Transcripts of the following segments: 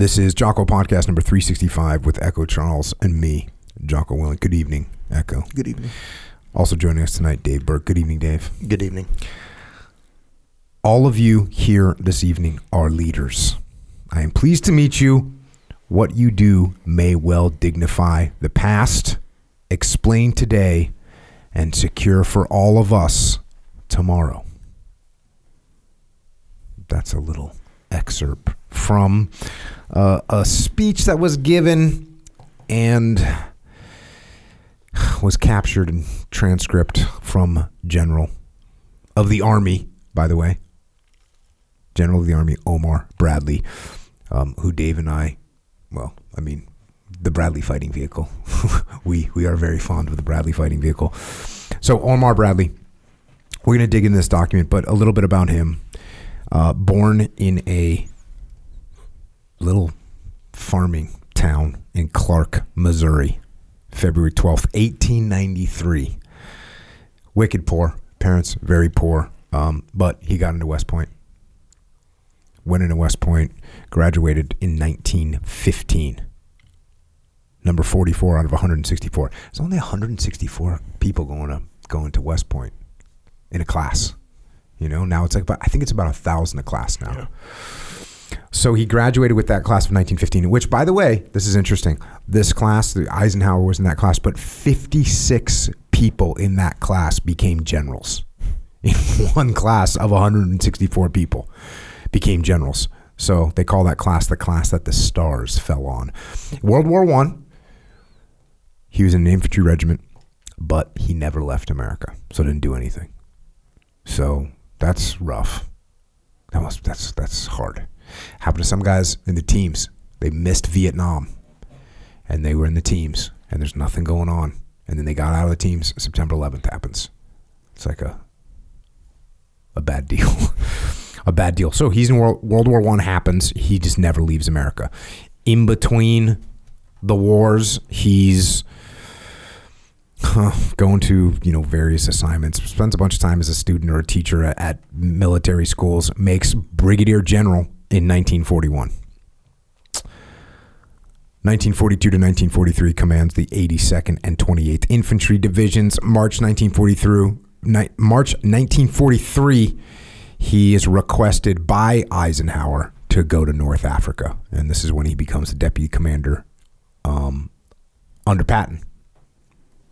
This is Jocko Podcast number 365 with Echo Charles and me, Jocko Willink. Good evening, Echo. Good evening. Also joining us tonight, Dave Burke. Good evening, Dave. Good evening. All of you here this evening are leaders. I am pleased to meet you. What you do may well dignify the past, explain today, and secure for all of us tomorrow. That's a little excerpt from uh, a speech that was given and was captured in transcript from General of the Army, by the way, General of the Army Omar Bradley, um, who Dave and I, well, I mean, the Bradley fighting vehicle. we we are very fond of the Bradley fighting vehicle. So Omar Bradley, we're going to dig in this document, but a little bit about him. Uh, born in a little farming town in Clark, Missouri, February 12th, 1893. Wicked poor. Parents very poor. Um, but he got into West Point. Went into West Point, graduated in 1915. Number 44 out of 164. There's only 164 people going to going to West Point in a class. You know, now it's like about I think it's about a thousand a class now. So he graduated with that class of 1915, which, by the way, this is interesting. This class, Eisenhower was in that class, but 56 people in that class became generals. In one class of 164 people became generals. So they call that class the class that the stars fell on. World War One. He was in an infantry regiment, but he never left America, so didn't do anything. So that's rough. That must that's that's hard. Happened to some guys in the teams. They missed Vietnam, and they were in the teams, and there's nothing going on. And then they got out of the teams. September 11th happens. It's like a a bad deal. a bad deal. So he's in World, World War One happens. He just never leaves America. In between the wars, he's huh, going to you know various assignments. Spends a bunch of time as a student or a teacher at, at military schools. Makes brigadier general in 1941. 1942 to 1943 commands the 82nd and 28th Infantry Divisions. March 1943, ni- March 1943, he is requested by Eisenhower to go to North Africa, and this is when he becomes the deputy commander um, under Patton,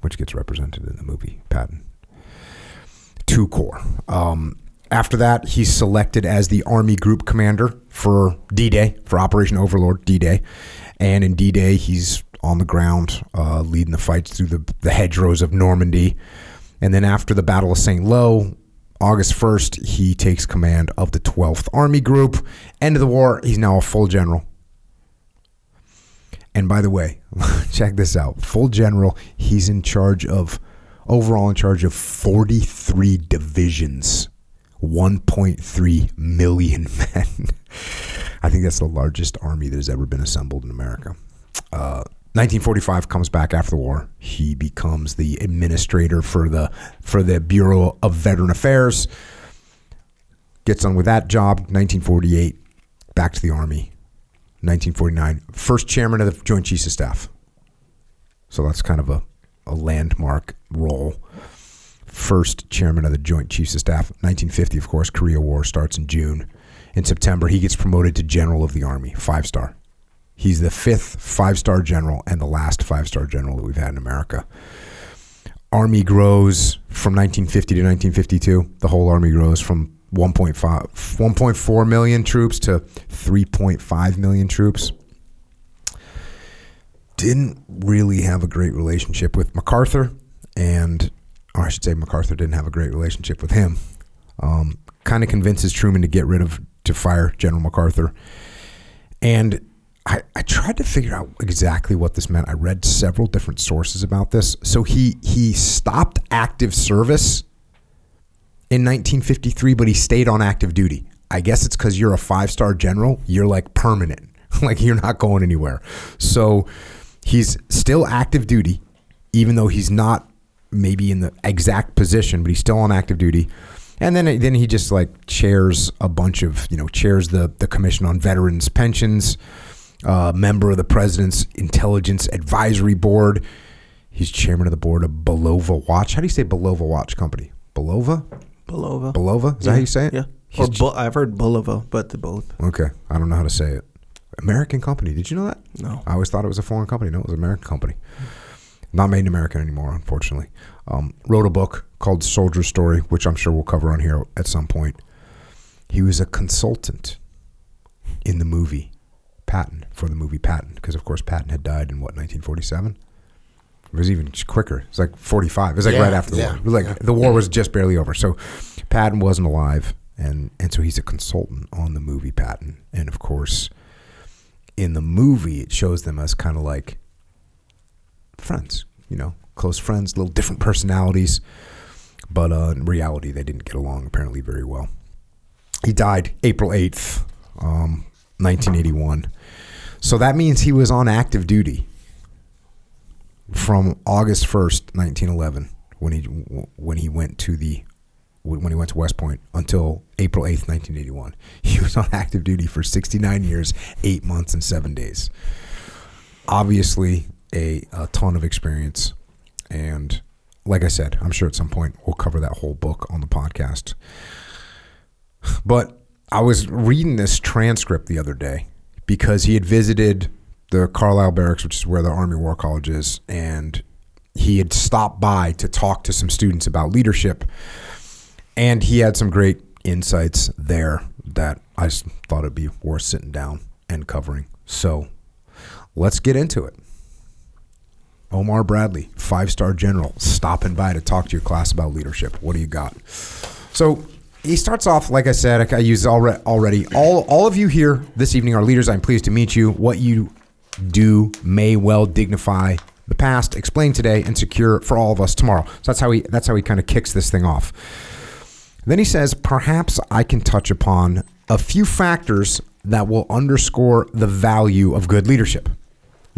which gets represented in the movie Patton. Two Corps. Um, after that, he's selected as the Army Group Commander for D Day, for Operation Overlord D Day. And in D Day, he's on the ground uh, leading the fights through the, the hedgerows of Normandy. And then after the Battle of St. Lo, August 1st, he takes command of the 12th Army Group. End of the war, he's now a full general. And by the way, check this out full general, he's in charge of, overall in charge of 43 divisions, 1.3 million men. I think that's the largest army that has ever been assembled in America. Uh, 1945 comes back after the war. He becomes the administrator for the for the Bureau of Veteran Affairs. Gets on with that job. 1948, back to the army. 1949, first chairman of the Joint Chiefs of Staff. So that's kind of a, a landmark role. First chairman of the Joint Chiefs of Staff. 1950, of course, Korea War starts in June. In September, he gets promoted to General of the Army, five star. He's the fifth five star general and the last five star general that we've had in America. Army grows from 1950 to 1952. The whole army grows from 1.5, 1.4 million troops to 3.5 million troops. Didn't really have a great relationship with MacArthur, and or I should say MacArthur didn't have a great relationship with him. Um, kind of convinces Truman to get rid of to fire General MacArthur, and I, I tried to figure out exactly what this meant. I read several different sources about this. So he he stopped active service in 1953, but he stayed on active duty. I guess it's because you're a five star general. You're like permanent, like you're not going anywhere. So he's still active duty, even though he's not maybe in the exact position, but he's still on active duty. And then then he just like chairs a bunch of you know chairs the the commission on veterans pensions uh, member of the president's intelligence advisory board. He's chairman of the board of Belova Watch. How do you say Belova Watch Company? Belova? Belova. Belova? Is that how you say it? Yeah. He's Or Bu- I've heard Bulova, but the both. okay. I don't know how to say it. American company. Did you know that? No. I always thought it was a foreign company. No, it was an American company. Not made in America anymore, unfortunately. Um, wrote a book called Soldier Story, which I'm sure we'll cover on here at some point. He was a consultant in the movie Patton, for the movie Patton, because of course Patton had died in what 1947. It was even quicker. It was like 45. It was like Yeah, right after the yeah, war. It was like yeah. the war was just barely over. So Patton wasn't alive, and and so he's a consultant on the movie Patton, and of course in the movie it shows them as kind of like friends, you know, close friends, little different personalities. But uh, in reality, they didn't get along apparently very well. He died April 8th, um, 1981. So that means he was on active duty from August 1st, 1911, when he when he went to the when he went to West Point until April 8th, 1981. He was on active duty for 69 years, 8 months and 7 days. Obviously a, a ton of experience and like I said, I'm sure at some point we'll cover that whole book on the podcast. But I was reading this transcript the other day because he had visited the Carlisle Barracks, which is where the Army War College is, and he had stopped by to talk to some students about leadership. And he had some great insights there that I thought it'd be worth sitting down and covering. So let's get into it. Omar Bradley, five star general, stopping by to talk to your class about leadership. What do you got? So he starts off, like I said, I use already. Already, all all of you here this evening are leaders. I'm pleased to meet you. What you do may well dignify the past, explain today, and secure for all of us tomorrow. So that's how he that's how he kind of kicks this thing off. Then he says, perhaps I can touch upon a few factors that will underscore the value of good leadership.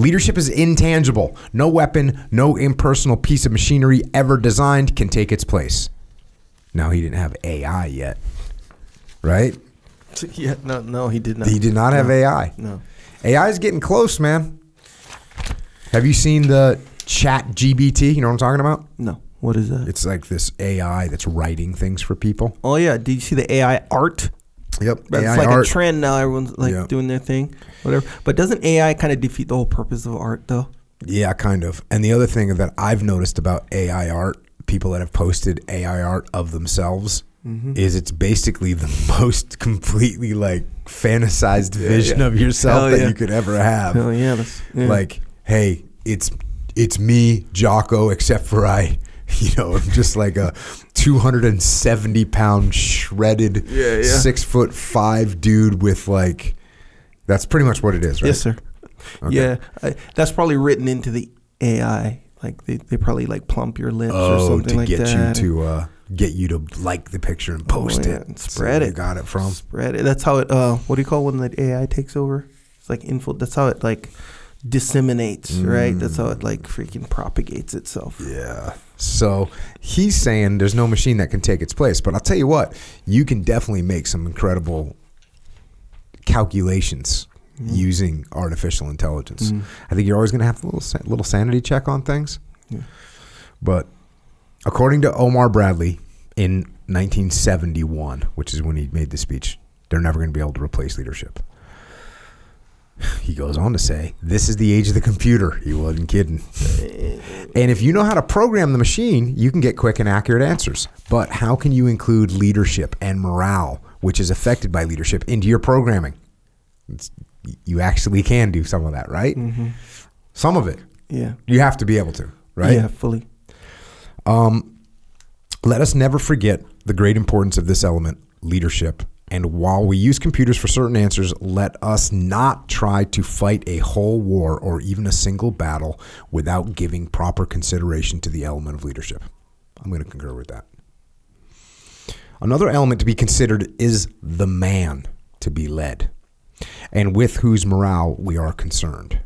Leadership is intangible. No weapon, no impersonal piece of machinery ever designed can take its place. Now, he didn't have AI yet, right? Yeah, no, no, he did not. He did not have No. AI. No. AI is getting close, man. Have you seen the Chat GPT? You know what I'm talking about? No. What is that? It's like this AI that's writing things for people. oh yeah, did you see the AI art? Yep. That's AI like art. a trend now. Everyone's like Yeah. doing their thing, whatever. But doesn't AI kind of defeat the whole purpose of art, though? Yeah, kind of. And the other thing that I've noticed about AI art, people that have posted AI art of themselves, Mm-hmm. is it's basically the most completely like fantasized vision yeah. of yourself Hell that yeah. you could ever have. Oh yeah, that's yeah. Like, hey, it's it's me, Jocko, except for I, you know, just like a 270 pound shredded Yeah, yeah. six foot five dude with like. That's pretty much what it is, right? yes, sir. Okay. Yeah, I, that's probably written into the AI. Like they, they probably like plump your lips or something Oh, something to like get that. you to uh, get you to like the picture and post yeah, it, and So spread you it. Got it from. spread it. That's how it. Uh, what do you call when the AI takes over? It's like info. That's how it like disseminates, right? That's how it like freaking propagates itself. Yeah. So he's saying there's no machine that can take its place, but I'll tell you what, you can definitely make some incredible calculations Mm-hmm. using artificial intelligence. I think you're always going to have a little little sanity check on things. Yeah. But according to Omar Bradley in 1971, which is when he made the speech, they're never going to be able to replace leadership. He goes on to say, "This is the age of the computer." He wasn't kidding. And if you know how to program the machine, you can get quick and accurate answers. But how can you include leadership and morale, which is affected by leadership, into your programming? It's, you actually can do some of that, right? Mm-hmm. Some of it. Yeah. You have to be able to, right? Yeah, fully. Um, let us never forget the great importance of this element, leadership. And while we use computers for certain answers, let us not try to fight a whole war or even a single battle without giving proper consideration to the element of leadership. I'm going to concur with that. Another element to be considered is the man to be led, and with whose morale we are concerned.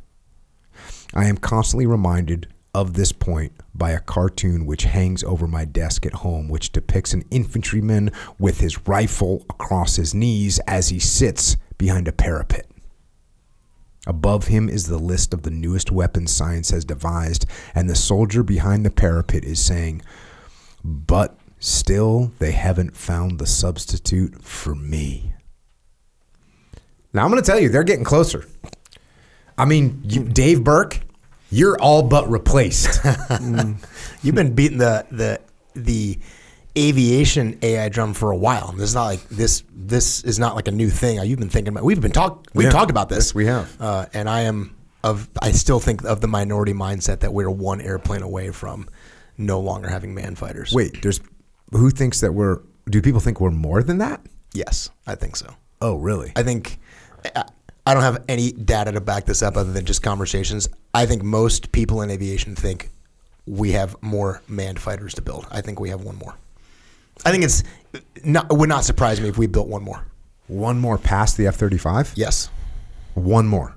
I am constantly reminded of this point by a cartoon which hangs over my desk at home, which depicts an infantryman with his rifle across his knees as he sits behind a parapet. Above him is the list of the newest weapons science has devised, and the soldier behind the parapet is saying, But still, they haven't found the substitute for me. Now, I'm going to tell you, they're getting closer. I mean, you, Dave Burke, you're all but replaced. You've been beating the the the aviation AI drum for a while. This is not like this. This is not like a new thing. You've been thinking about. We've been talk. We've Yeah. talked about this. Yes, we have. Uh, and I am of. I still think of the minority mindset that we're one airplane away from no longer having man fighters. Wait, there's who thinks that we're, do people think we're more than that? Yes, I think so. Oh, really? I think I- I don't have any data to back this up other than just conversations. I think most people in aviation think we have more manned fighters to build. I think we have one more. I think it's not it would not surprise me if we built one more. One more past the F 35? Yes. One more.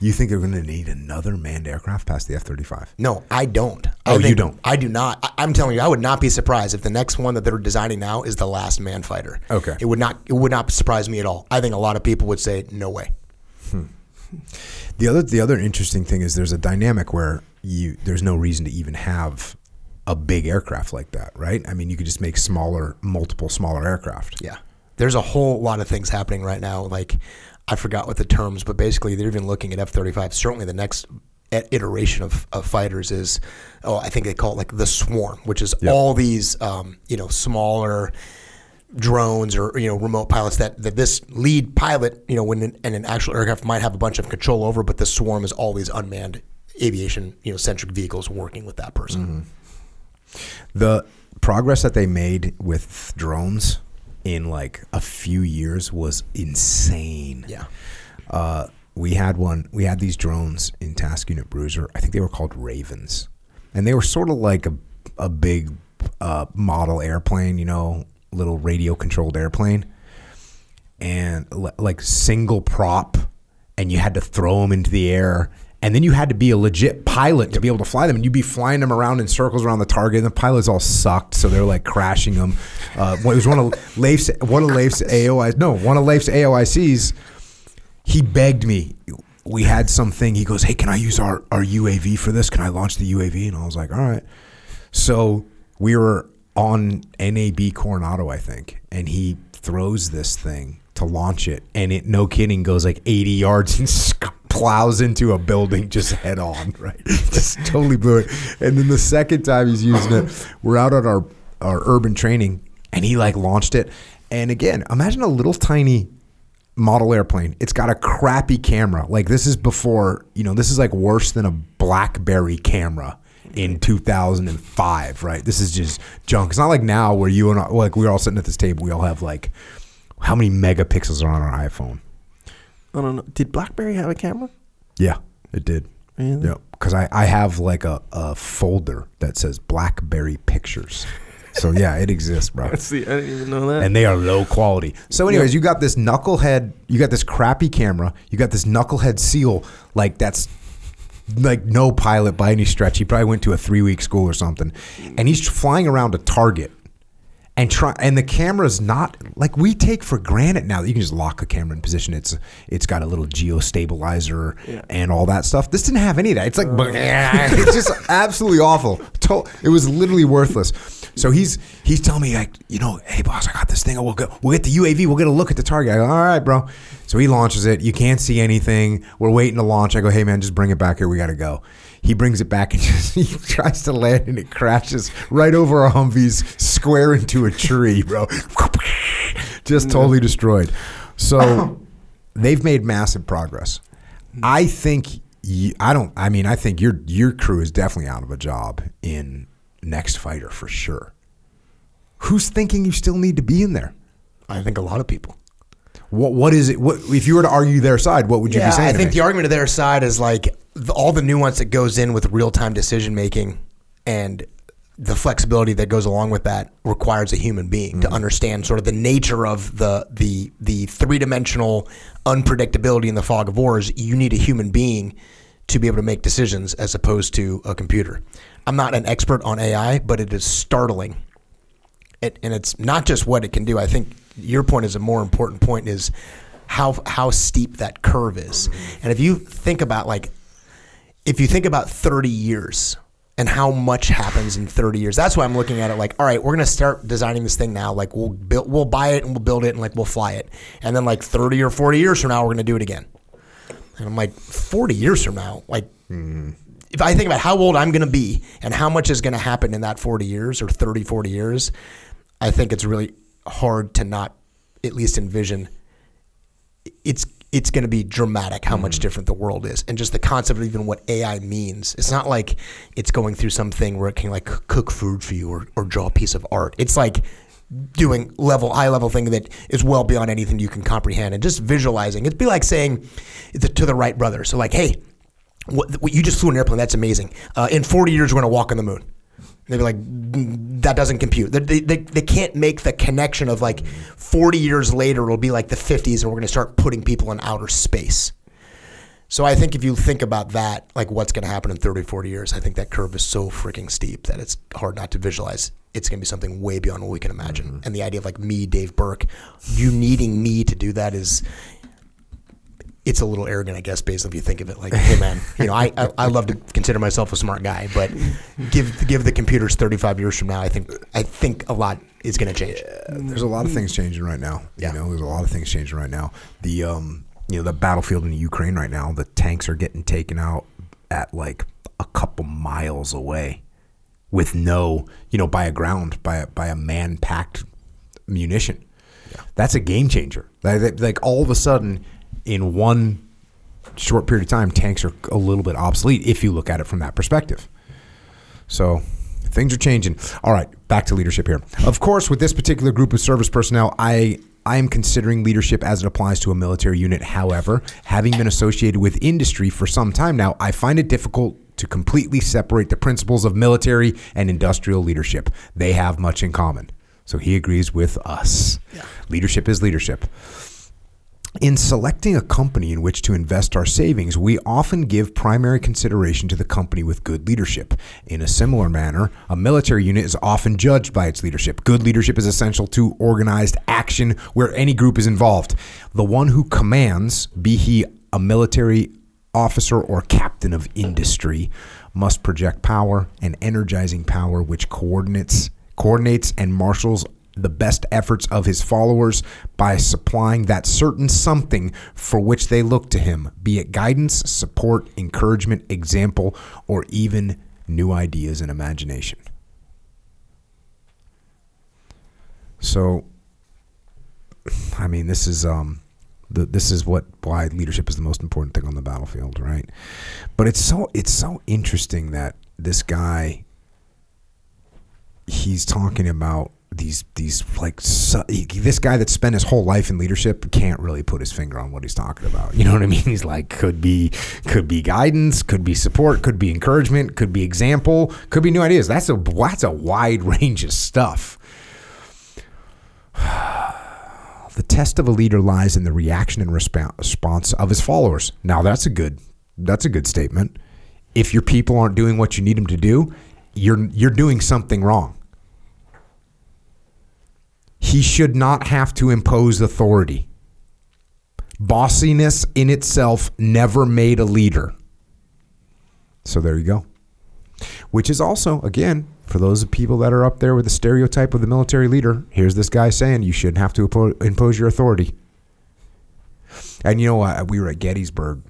You think they're going to need another manned aircraft past the F 35? No, I don't. I Oh, you don't? I do not. I, I'm telling you, I would not be surprised if the next one that they're designing now is the last manned fighter. Okay. It would not. It would not surprise me at all. I think a lot of people would say no way. The other the other interesting thing is there's a dynamic where you there's no reason to even have a big aircraft like that, right? I mean, you could just make smaller, multiple smaller aircraft. Yeah. There's a whole lot of things happening right now. Like, I forgot what the terms, but basically, they're even looking at F 35. Certainly, the next iteration of, of fighters is, oh, I think they call it like the swarm, which is all these, um, you know, smaller drones or you know remote pilots that, that this lead pilot you know when an, and an actual aircraft might have a bunch of control over but the swarm is always unmanned aviation you know centric vehicles working with that person The progress that they made with drones in like a few years was insane. yeah uh, we had one. We had these drones in Task Unit Bruiser. I think they were called Ravens, and they were sort of like a a big uh, model airplane, you know, little radio controlled airplane, and like single prop, and you had to throw them into the air. And then you had to be a legit pilot to be able to fly them, and you'd be flying them around in circles around the target. And the pilots all sucked, so they're like crashing them. Uh, it was one of Leif's one of Leif's AOI no one of Leif's AOICs he begged me. We had something. He goes, "Hey, can I use our our UAV for this? Can I launch the UAV?" And I was like, "All right." So we were on NAB Coronado, I think, and he throws this thing to launch it, and it, no kidding, goes like 80 yards and sc- plows into a building just head on, right? just totally blew it. And then the second time he's using it, we're out at our our urban training, and he like launched it. And again, imagine a little tiny model airplane. It's got a crappy camera. Like this is before, you know, this is like worse than a BlackBerry camera in 2005, right? This is just junk. It's not like now where you and I, like we're all sitting at this table, we all have like how many megapixels are on our iPhone? I don't know. Did BlackBerry have a camera? Yeah, it did. Really? Yeah, because I, I have like a, a folder that says BlackBerry pictures. So yeah, it exists, bro. See, I didn't even know that. and they are low quality. So, anyways, you got this knucklehead, you got this crappy camera, you got this knucklehead seal, like that's like no pilot by any stretch. He probably went to a three week school or something, and he's flying around a target. And try and the camera's not like we take for granted now that you can just lock a camera in position. It's it's got a little gyrostabilizer Yeah. and all that stuff. This didn't have any of that. It's like oh. it's just absolutely awful. It was literally worthless. So he's he's telling me like, you know, hey boss, I got this thing. We'll go. We'll get the UAV. We'll get a look at the target. I go, all right, bro. So he launches it. You can't see anything. We're waiting to launch. I go, hey man, just bring it back here. We got to go. He brings it back and just, he tries to land and it crashes right over our Humvees, square into a tree, bro. just totally destroyed. So they've made massive progress. I think I don't. I mean, I think your your crew is definitely out of a job in next fighter for sure. Who's thinking you still need to be in there? I think a lot of people. What what is it? What if you were to argue their side? What would you yeah, be saying? I think me? the argument of their side is like the, all the nuance that goes in with real time decision making and the flexibility that goes along with that requires a human being to mm-hmm. understand sort of the nature of the the the three dimensional unpredictability in the fog of wars. You need a human being to be able to make decisions as opposed to a computer. I'm not an expert on AI, but it is startling it, and it's not just what it can do. I think your point is a more important point is how how steep that curve is. Mm-hmm. And if you think about like if you think about 30 years and how much happens in 30 years, that's why I'm looking at it like, all right, we're gonna start designing this thing now. Like we'll build, we'll buy it and we'll build it and like we'll fly it, and then like 30 or 40 years from now, we're gonna do it again. And I'm like, 40 years from now, like. Mm-hmm. If I think about how old I'm going to be and how much is going to happen in that 40 years or 30, 40 years, I think it's really hard to not at least envision it's it's going to be dramatic how much different the world is and just the concept of even what AI means. It's not like it's going through something where it can like cook food for you or, or draw a piece of art. It's like doing level high level thing that is well beyond anything you can comprehend and just visualizing. It'd be like saying the, to the Wright brothers, so like, hey, what, what you just flew an airplane. That's amazing. Uh, in 40 years, we're going to walk on the moon. They'd be like, "Mm, that doesn't compute. They, they, they, they can't make the connection of like 40 years later, it'll be like the 50s and we're going to start putting people in outer space. So I think if you think about that, like what's going to happen in 30, 40 years, I think that curve is so freaking steep that it's hard not to visualize. It's going to be something way beyond what we can imagine. And the idea of like me, Dave Burke, you needing me to do that is, it's a little arrogant, I guess, based on if you think of it like, hey man, you know, I, I, I love to consider myself a smart guy, but give give the computers 35 years from now, I think I think a lot is going to change. There's a lot of things changing right now. Yeah. You know, there's a lot of things changing right now. The um, you know, the battlefield in Ukraine right now, the tanks are getting taken out at like a couple miles away, with no, you know, by a ground, by a, by a man packed munition. That's a game changer. Like, like all of a sudden, in one short period of time, tanks are a little bit obsolete if you look at it from that perspective. So things are changing. All right, back to leadership here. Of course, with this particular group of service personnel, I I am considering leadership as it applies to a military unit. However, having been associated with industry for some time now, I find it difficult to completely separate the principles of military and industrial leadership. They have much in common. So he agrees with us. Leadership is leadership. In selecting a company in which to invest our savings, we often give primary consideration to the company with good leadership. In a similar manner, a military unit is often judged by its leadership. Good leadership is essential to organized action where any group is involved. The one who commands, be he a military officer or captain of industry, must project power and energizing power which coordinates coordinates and marshals the best efforts of his followers by supplying that certain something for which they look to him, be it guidance, support, encouragement, example, or even new ideas and imagination. So, I mean, this is um, the, this is what why leadership is the most important thing on the battlefield, right? But it's so it's so interesting that this guy he's talking about these these like this guy that spent his whole life in leadership can't really put his finger on what he's talking about. You know what I mean? He's like could be could be guidance, could be support, could be encouragement, could be example, could be new ideas. That's a that's a wide range of stuff. The test of a leader lies in the reaction and respo- response of his followers. Now that's a good that's a good statement. If your people aren't doing what you need them to do, you're you're doing something wrong. He should not have to impose authority. Bossiness in itself never made a leader. So there you go. Which is also, again, for those people that are up there with the stereotype of the military leader, here's this guy saying you shouldn't have to impose your authority. And you know, uh, we were at Gettysburg,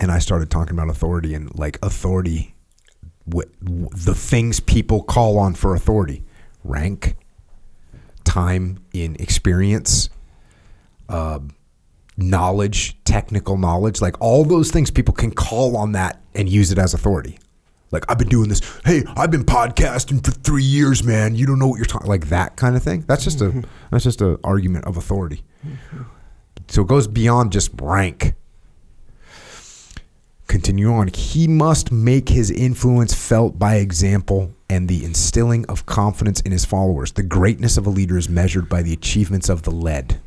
and I started talking about authority and like authority, the things people call on for authority rank, time in experience, uh, knowledge, technical knowledge, like all those things people can call on that and use it as authority. Like I've been doing this. Hey, I've been podcasting for three years, man. You don't know what you're talking. Like that kind of thing. That's just a that's just an argument of authority. So it goes beyond just rank. Continue on. He must make his influence felt by example and the instilling of confidence in his followers. The greatness of a leader is measured by the achievements of the led.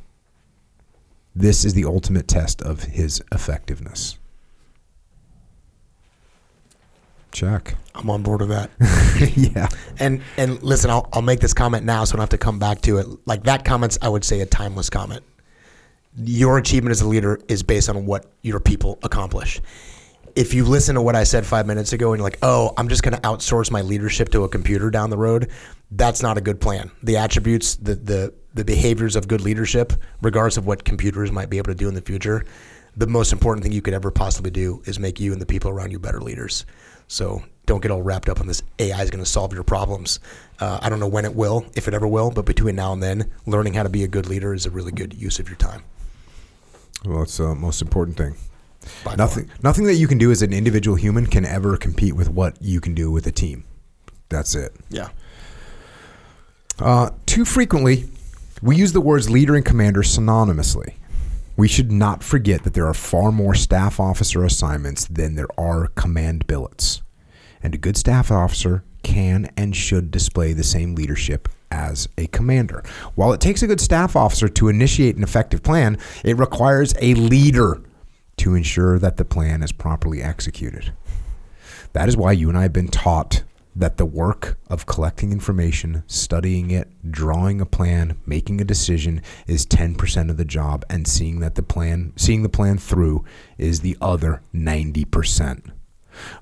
This is the ultimate test of his effectiveness. Check. I'm on board with that. yeah. And and listen, I'll I'll make this comment now, so I don't have to come back to it. Like that comment's, I would say, a timeless comment. your achievement as a leader is based on what your people accomplish. If you listen to what I said five minutes ago and you're like, oh, I'm just going to outsource my leadership to a computer down the road, that's not a good plan. The attributes, the, the, the behaviors of good leadership, regardless of what computers might be able to do in the future, the most important thing you could ever possibly do is make you and the people around you better leaders. So don't get all wrapped up on this AI is going to solve your problems. Uh, I don't know when it will, if it ever will, but between now and then, learning how to be a good leader is a really good use of your time. Well, it's the most important thing. By far. Nothing, nothing that you can do as an individual human can ever compete with what you can do with a team. That's it. Yeah. Uh, too frequently, we use the words leader and commander synonymously. We should not forget that there are far more staff officer assignments than there are command billets. And a good staff officer can and should display the same leadership as a commander. While it takes a good staff officer to initiate an effective plan, it requires a leader to ensure that the plan is properly executed. That is why you and I have been taught that the work of collecting information, studying it, drawing a plan, making a decision is 10% of the job and seeing that the plan seeing the plan through is the other 90%.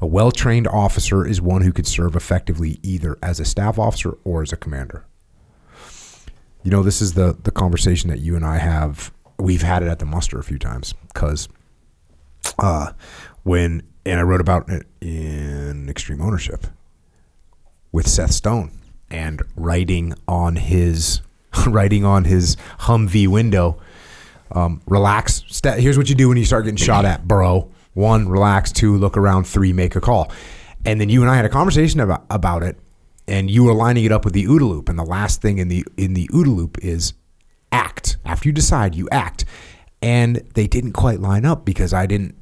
A well-trained officer is one who could serve effectively either as a staff officer or as a commander. You know, this is the the conversation that you and I have. We've had it at the muster a few times because uh, when and I wrote about it in Extreme Ownership with Seth Stone and writing on his writing on his Humvee window. Um, relax. St- here's what you do when you start getting shot at, bro. One, relax. Two, look around. Three, make a call. And then you and I had a conversation about about it, and you were lining it up with the OODA loop. And the last thing in the in the OODA loop is act. After you decide, you act. And they didn't quite line up because I didn't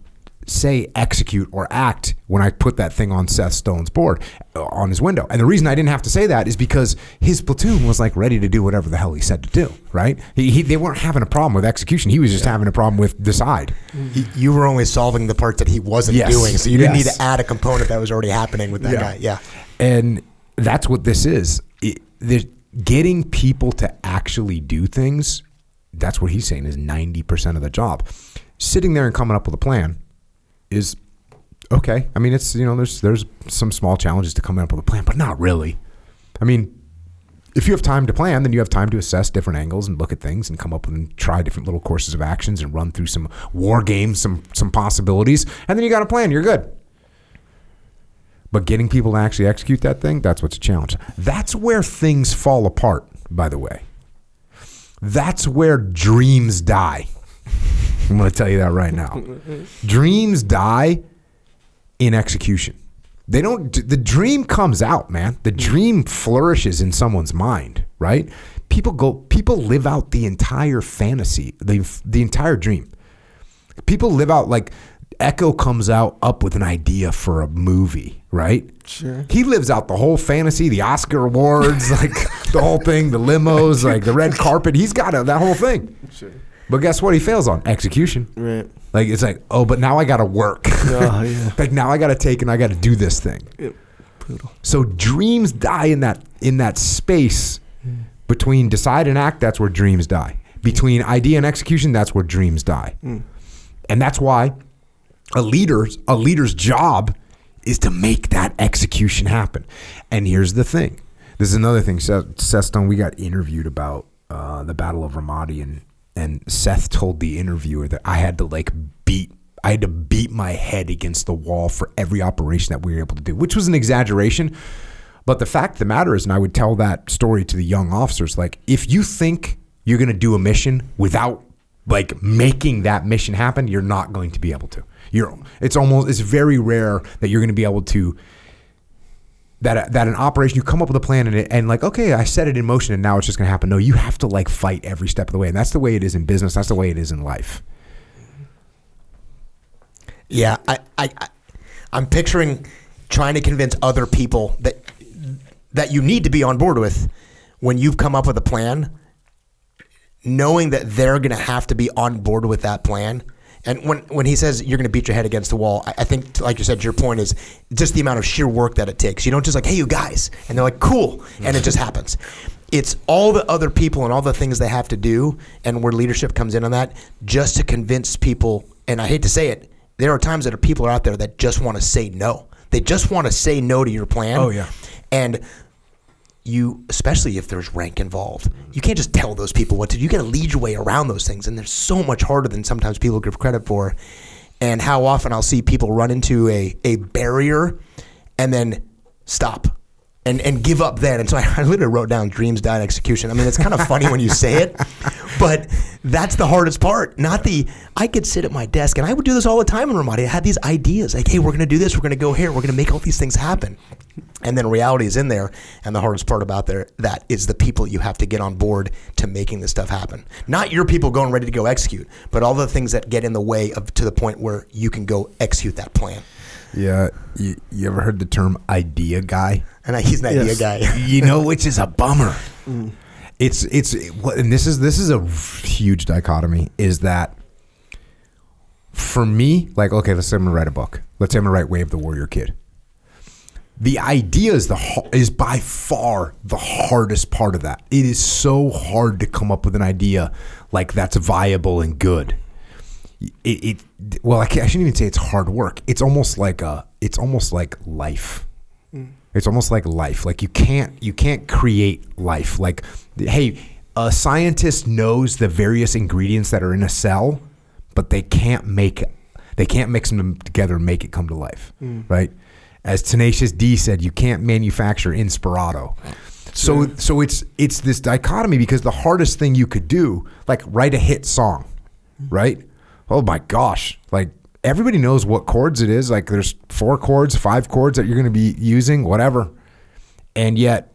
say execute or act when I put that thing on Seth Stone's board uh, on his window. And the reason I didn't have to say that is because his platoon was like ready to do whatever the hell he said to do, right? He, he, they weren't having a problem with execution. He was just having a problem with decide. Y- You were only solving the part that he wasn't Yes. doing, so you didn't Yes. need to add a component that was already happening with that Yeah. guy. Yeah. And that's what this is. It, the- getting people to actually do things, that's what he's saying is 90% of the job. Sitting there and coming up with a plan is okay. I mean, it's, you know, there's there's some small challenges to coming up with a plan, but not really. I mean, if you have time to plan, then you have time to assess different angles and look at things and come up and try different little courses of actions and run through some war games, some some possibilities, and then you got a plan. You're good. But getting people to actually execute that thing, that's what's a challenge. That's where things fall apart, by the way. That's where dreams die. I'm going to tell you that right now. dreams die in execution. They don't the dream comes out, man. The dream flourishes in someone's mind, right? People go people live out the entire fantasy, the the entire dream. People live out like Echo comes out up with an idea for a movie, right? Sure. He lives out the whole fantasy, the Oscar awards, like the whole thing, the limos, like the red carpet. He's got a, that whole thing. Sure. But guess what? He fails on execution. Right. Like it's like, oh, but now I got to work. Oh, yeah. like now I got to take and I got to do this thing. Yep. Brutal. So dreams die in that in that space hmm. between decide and act. That's where dreams die. Between idea and execution, that's where dreams die. Hmm. And that's why a leader's a leader's job is to make that execution happen. And here's the thing. This is another thing. Seth, Stone, we got interviewed about uh, the Battle of Ramadi, and and Seth told the interviewer that I had to like beat. I had to beat my head against the wall for every operation that we were able to do, which was an exaggeration. But the fact of the matter is, and I would tell that story to the young officers, like if you think you're going to do a mission without like making that mission happen, you're not going to be able to. You're it's almost it's very rare that you're going to be able to that that an operation you come up with a plan and it, and like okay I set it in motion and now it's just going to happen. No, you have to like fight every step of the way, and that's the way it is in business. That's the way it is in life. Yeah, I, I, I, I'm picturing trying to convince other people that that you need to be on board with when you've come up with a plan, knowing that they're going to have to be on board with that plan. And when, when he says you're going to beat your head against the wall, I, I think, like you said, your point is just the amount of sheer work that it takes. You don't just like, hey, you guys, and they're like, cool, and it just happens. it's all the other people and all the things they have to do, and where leadership comes in on that, just to convince people. And I hate to say it, there are times that are people are out there that just want to say no. They just want to say no to your plan. Oh, yeah. and you, especially if there's rank involved, you can't just tell those people what to do. You got to lead your way around those things, and they're so much harder than sometimes people give credit for. And how often I'll see people run into a a barrier, and then stop. And, and give up then. And so I, I literally wrote down dreams die in execution. I mean, it's kind of funny when you say it, but that's the hardest part. Not the, I could sit at my desk and I would do this all the time in Ramadi. I had these ideas like, hey, we're going to do this, we're going to go here, we're going to make all these things happen. And then reality is in there. And the hardest part about there that is the people you have to get on board to making this stuff happen. Not your people going ready to go execute, but all the things that get in the way of to the point where you can go execute that plan. Yeah, you, you ever heard the term idea guy? And I, he's an idea Yes. guy. you know, which is a bummer. Mm. It's it's and this is this is a huge dichotomy. Is that for me? Like, okay, let's say I'm gonna write a book. Let's say I'm gonna write Way of the Warrior Kid. The idea is the har- is by far the hardest part of that. It is so hard to come up with an idea like that's viable and good. It, it well, I, I shouldn't even say it's hard work. It's almost like a it's almost like life. Mm. It's almost like life. Like you can't you can't create life. Like hey, a scientist knows the various ingredients that are in a cell, but they can't make they can't mix them together and make it come to life. Mm. Right? As Tenacious D said, you can't manufacture Inspirado. So so it's it's this dichotomy because the hardest thing you could do, like write a hit song, mm. right? Oh my gosh. Like everybody knows what chords it is. Like there's four chords, five chords that you're going to be using, whatever. And yet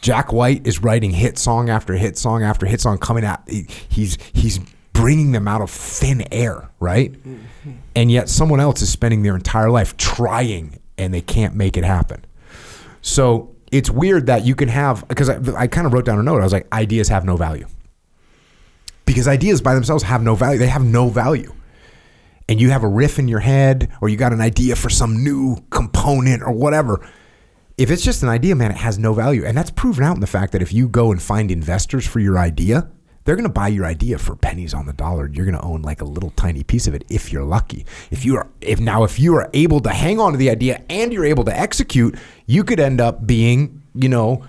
Jack White is writing hit song after hit song after hit song coming out. he- He's he's bringing them out of thin air, right? Mm-hmm. And yet someone else is spending their entire life trying and they can't make it happen. So it's weird that you can have because I, I kind of wrote down a note. I was like, ideas have no value because ideas by themselves have no value. They have no value. And you have a riff in your head, or you got an idea for some new component or whatever. If it's just an idea, man, it has no value. And that's proven out in the fact that if you go and find investors for your idea, they're going to buy your idea for pennies on the dollar. You're going to own like a little tiny piece of it if you're lucky. If you are, if now, if you are able to hang on to the idea and you're able to execute, you could end up being, you know,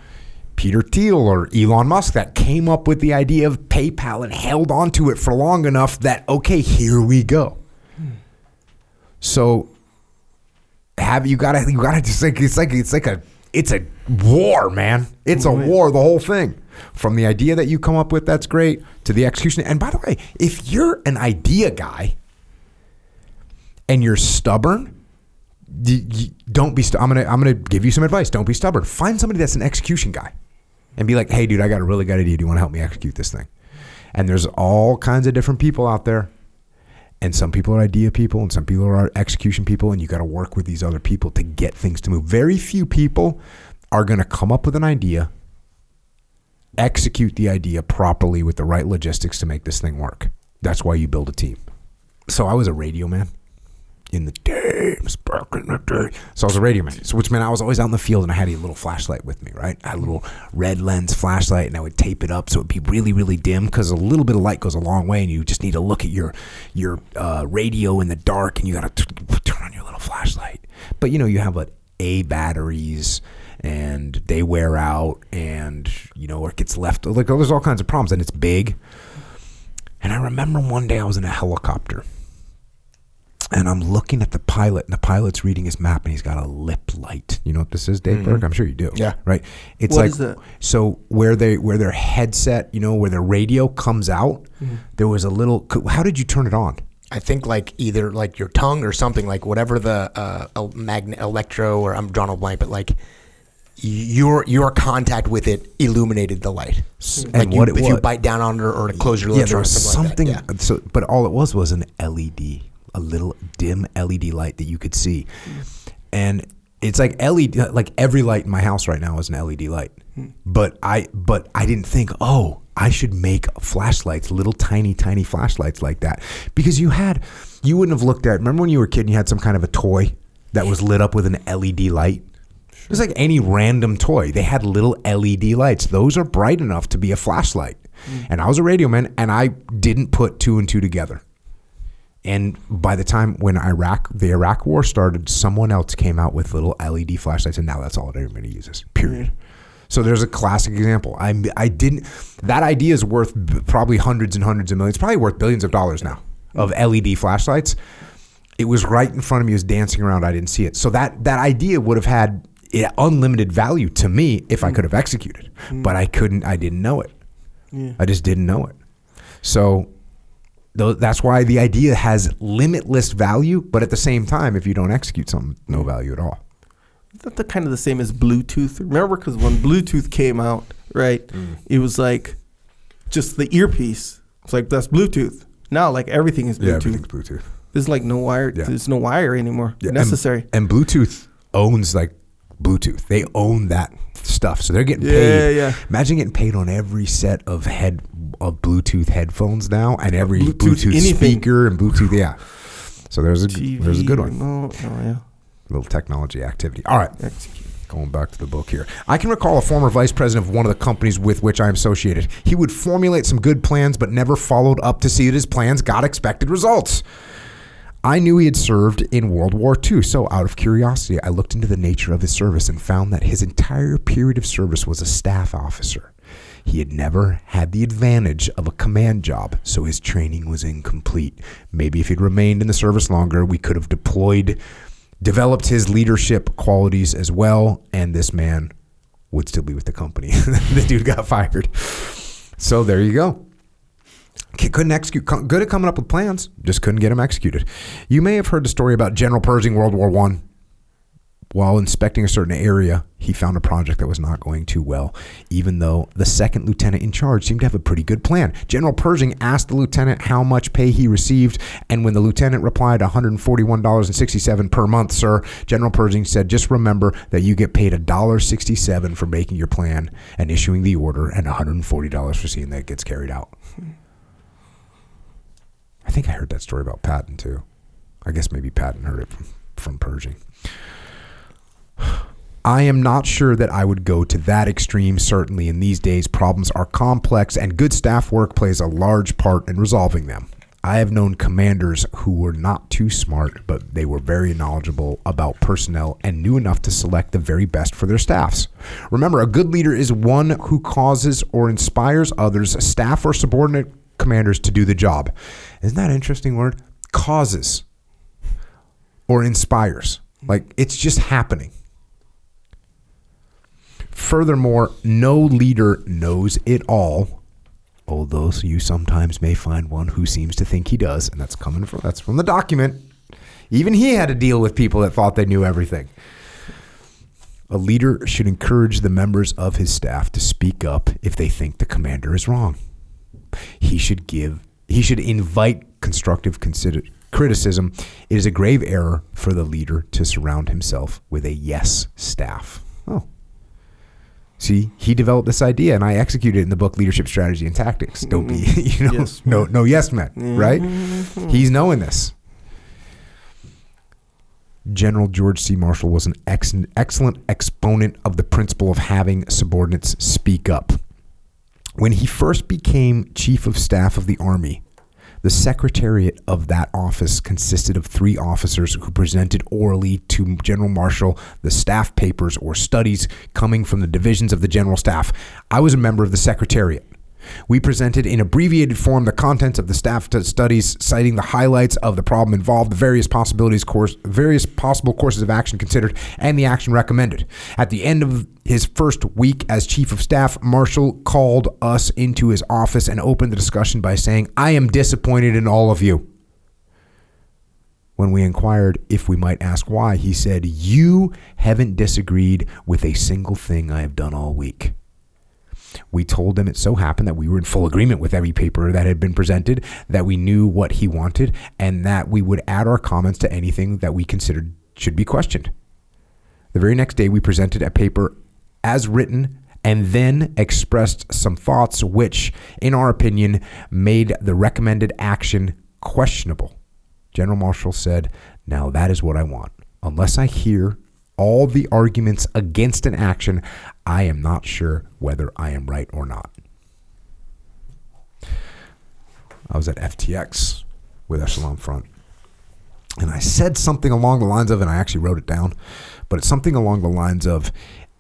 Peter Thiel or Elon Musk that came up with the idea of PayPal and held on to it for long enough that okay, here we go. So have you got to you got to just like it's like it's like a it's a war, man. It's a war the whole thing. From the idea that you come up with that's great to the execution. And by the way, if you're an idea guy and you're stubborn, don't be. St- I'm gonna. I'm gonna give you some advice. Don't be stubborn. Find somebody that's an execution guy, and be like, "Hey, dude, I got a really good idea. Do you want to help me execute this thing?" And there's all kinds of different people out there, and some people are idea people, and some people are execution people, and you got to work with these other people to get things to move. Very few people are gonna come up with an idea, execute the idea properly with the right logistics to make this thing work. That's why you build a team. So I was a radio man in the days, back in the day. So I was a radio man. So which meant I was always out in the field and I had a little flashlight with me, right? I had a little red lens flashlight and I would tape it up so it'd be really, really dim because a little bit of light goes a long way and you just need to look at your your uh, radio in the dark and you got to turn on your little flashlight. But you know, you have what A batteries and they wear out and you know, it gets left like there's all kinds of problems and it's big. And I remember one day I was in a helicopter and I'm looking at the pilot, and the pilot's reading his map, and he's got a lip light. You know what this is, Dave mm-hmm. Burke? I'm sure you do. Yeah. Right. It's What like is that? so where they where their headset, you know, where their radio comes out. Mm-hmm. There was a little. How did you turn it on? I think like either like your tongue or something like whatever the uh, el- magnet electro or I'm drawing a blank, but like your your contact with it illuminated the light. Mm-hmm. And Like you, what it if you bite down on it or to close your Yeah, lips there or was something. something. Like that. So, but all it was was an LED, a little dim LED light that you could see, and it's like LED. Like every light in my house right now is an LED light. Hmm. But I, but I didn't think, oh, I should make flashlights, little tiny, tiny flashlights like that, because you had, you wouldn't have looked at. Remember when you were a kid and you had some kind of a toy that was lit up with an LED light. It's like any random toy. They had little LED lights. Those are bright enough to be a flashlight. Hmm. And I was a radio man, and I didn't put two and two together. And by the time when Iraq, the Iraq War started, someone else came out with little LED flashlights, and now that's all that everybody uses. Period. So there's a classic example. I I didn't. That idea is worth probably hundreds and hundreds of millions, probably worth billions of dollars now of LED flashlights. It was right in front of me. It was dancing around. I didn't see it. So that that idea would have had unlimited value to me if I mm. could have executed, mm. but I couldn't. I didn't know it. I just didn't know it. So that's why the idea has limitless value, but at the same time, if you don't execute something, no value at all. That's the kind of the same as Bluetooth. Remember, because when Bluetooth came out, right, Mm. it was like just the earpiece. It's like that's Bluetooth. Now, like everything is Yeah, Bluetooth. everything's Bluetooth. There's like no wire. Yeah. There's no wire anymore Yeah, necessary. And, Bluetooth owns like Bluetooth. They own that stuff, so they're getting Yeah, paid. yeah. Imagine getting paid on every set of head of Bluetooth headphones now, and every Bluetooth Bluetooth, speaker and Bluetooth. Yeah. So there's a TV, there's a good one. remote, Oh yeah. Little technology activity. All right. Execute. Going back to the book here. I can recall a former vice president of one of the companies with which I am associated. He would formulate some good plans, but never followed up to see that his plans got expected results. I knew he had served in World War II, so out of curiosity, I looked into the nature of his service and found that his entire period of service was a staff officer. He had never had the advantage of a command job, so his training was incomplete. Maybe if he'd remained in the service longer, we could have deployed, developed his leadership qualities as well, and this man would still be with the company. the dude got fired. So there you go. Couldn't execute. Good at coming up with plans, just couldn't get them executed. You may have heard the story about General Pershing World War One. While inspecting a certain area, he found a project that was not going too well, even though the second lieutenant in charge seemed to have a pretty good plan. General Pershing asked the lieutenant how much pay he received, and when the lieutenant replied $141.67 per month, sir, General Pershing said, just remember that you get paid $1.67 for making your plan and issuing the order, and $140 for seeing that it gets carried out. I think I heard that story about Patton too. I guess maybe Patton heard it from, from Pershing. I am not sure that I would go to that extreme. Certainly, in these days, problems are complex, and good staff work plays a large part in resolving them. I have known commanders who were not too smart, but they were very knowledgeable about personnel and knew enough to select the very best for their staffs. Remember, a good leader is one who causes or inspires others, staff or subordinate commanders, to do the job. Isn't that an interesting word? Causes or inspires. Like it's just happening. Furthermore, no leader knows it all, although you sometimes may find one who seems to think he does, and that's coming from that's from the document. Even he had to deal with people that thought they knew everything. A leader should encourage the members of his staff to speak up if they think the commander is wrong. He should give he should invite constructive consider, criticism. It is a grave error for the leader to surround himself with a yes staff. See, he developed this idea and I executed it in the book Leadership Strategy and Tactics. Don't be, you know, Yes no no yes men, mm-hmm. right? He's knowing this. General George C. Marshall was an ex- excellent exponent of the principle of having subordinates speak up. When he first became Chief of Staff of the Army, the secretariat of that office consisted of three officers who presented orally to General Marshall the staff papers or studies coming from the divisions of the General Staff. I was a member of the secretariat. We presented in abbreviated form the contents of the staff studies, citing the highlights of the problem involved, the various possibilities, course, various possible courses of action considered, and the action recommended. At the end of his first week as chief of staff, Marshall called us into his office and opened the discussion by saying, "I am disappointed in all of you." When we inquired if we might ask why, he said, You haven't disagreed with a single thing I have done all week. We told them it so happened that we were in full agreement with every paper that had been presented, that we knew what he wanted, and that we would add our comments to anything that we considered should be questioned. The very next day, we presented a paper as written and then expressed some thoughts which, in our opinion, made the recommended action questionable. General Marshall said, Now that is what I want. Unless I hear all the arguments against an action, I am not sure whether I am right or not. I was at FTX with Echelon Front. And I said something along the lines of, and I actually wrote it down, but it's something along the lines of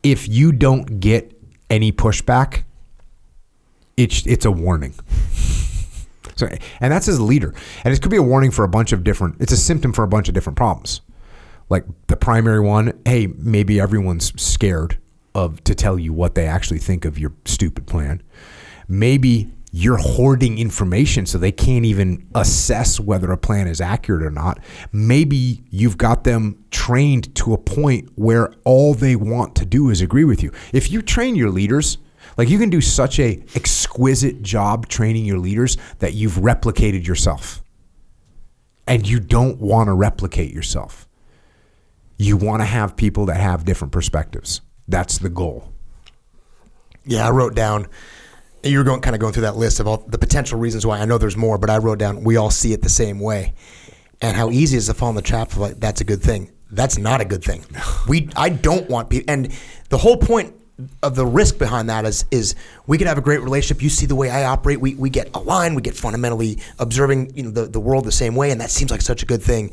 if you don't get any pushback, it's, it's a warning. So, and that's as a leader. And it could be a warning for a bunch of different, it's a symptom for a bunch of different problems. Like the primary one, hey, maybe everyone's scared of to tell you what they actually think of your stupid plan. Maybe you're hoarding information so they can't even assess whether a plan is accurate or not. Maybe you've got them trained to a point where all they want to do is agree with you. If you train your leaders, like you can do such a exquisite job training your leaders that you've replicated yourself. And you don't want to replicate yourself. You want to have people that have different perspectives. That's the goal. Yeah, I wrote down. You were going kind of going through that list of all the potential reasons why. I know there's more, but I wrote down we all see it the same way, and how easy it is to fall in the trap of like that's a good thing. That's not a good thing. We I don't want people, and the whole point of the risk behind that is is we could have a great relationship. You see the way I operate. We, we get aligned. We get fundamentally observing you know the, the world the same way, and that seems like such a good thing,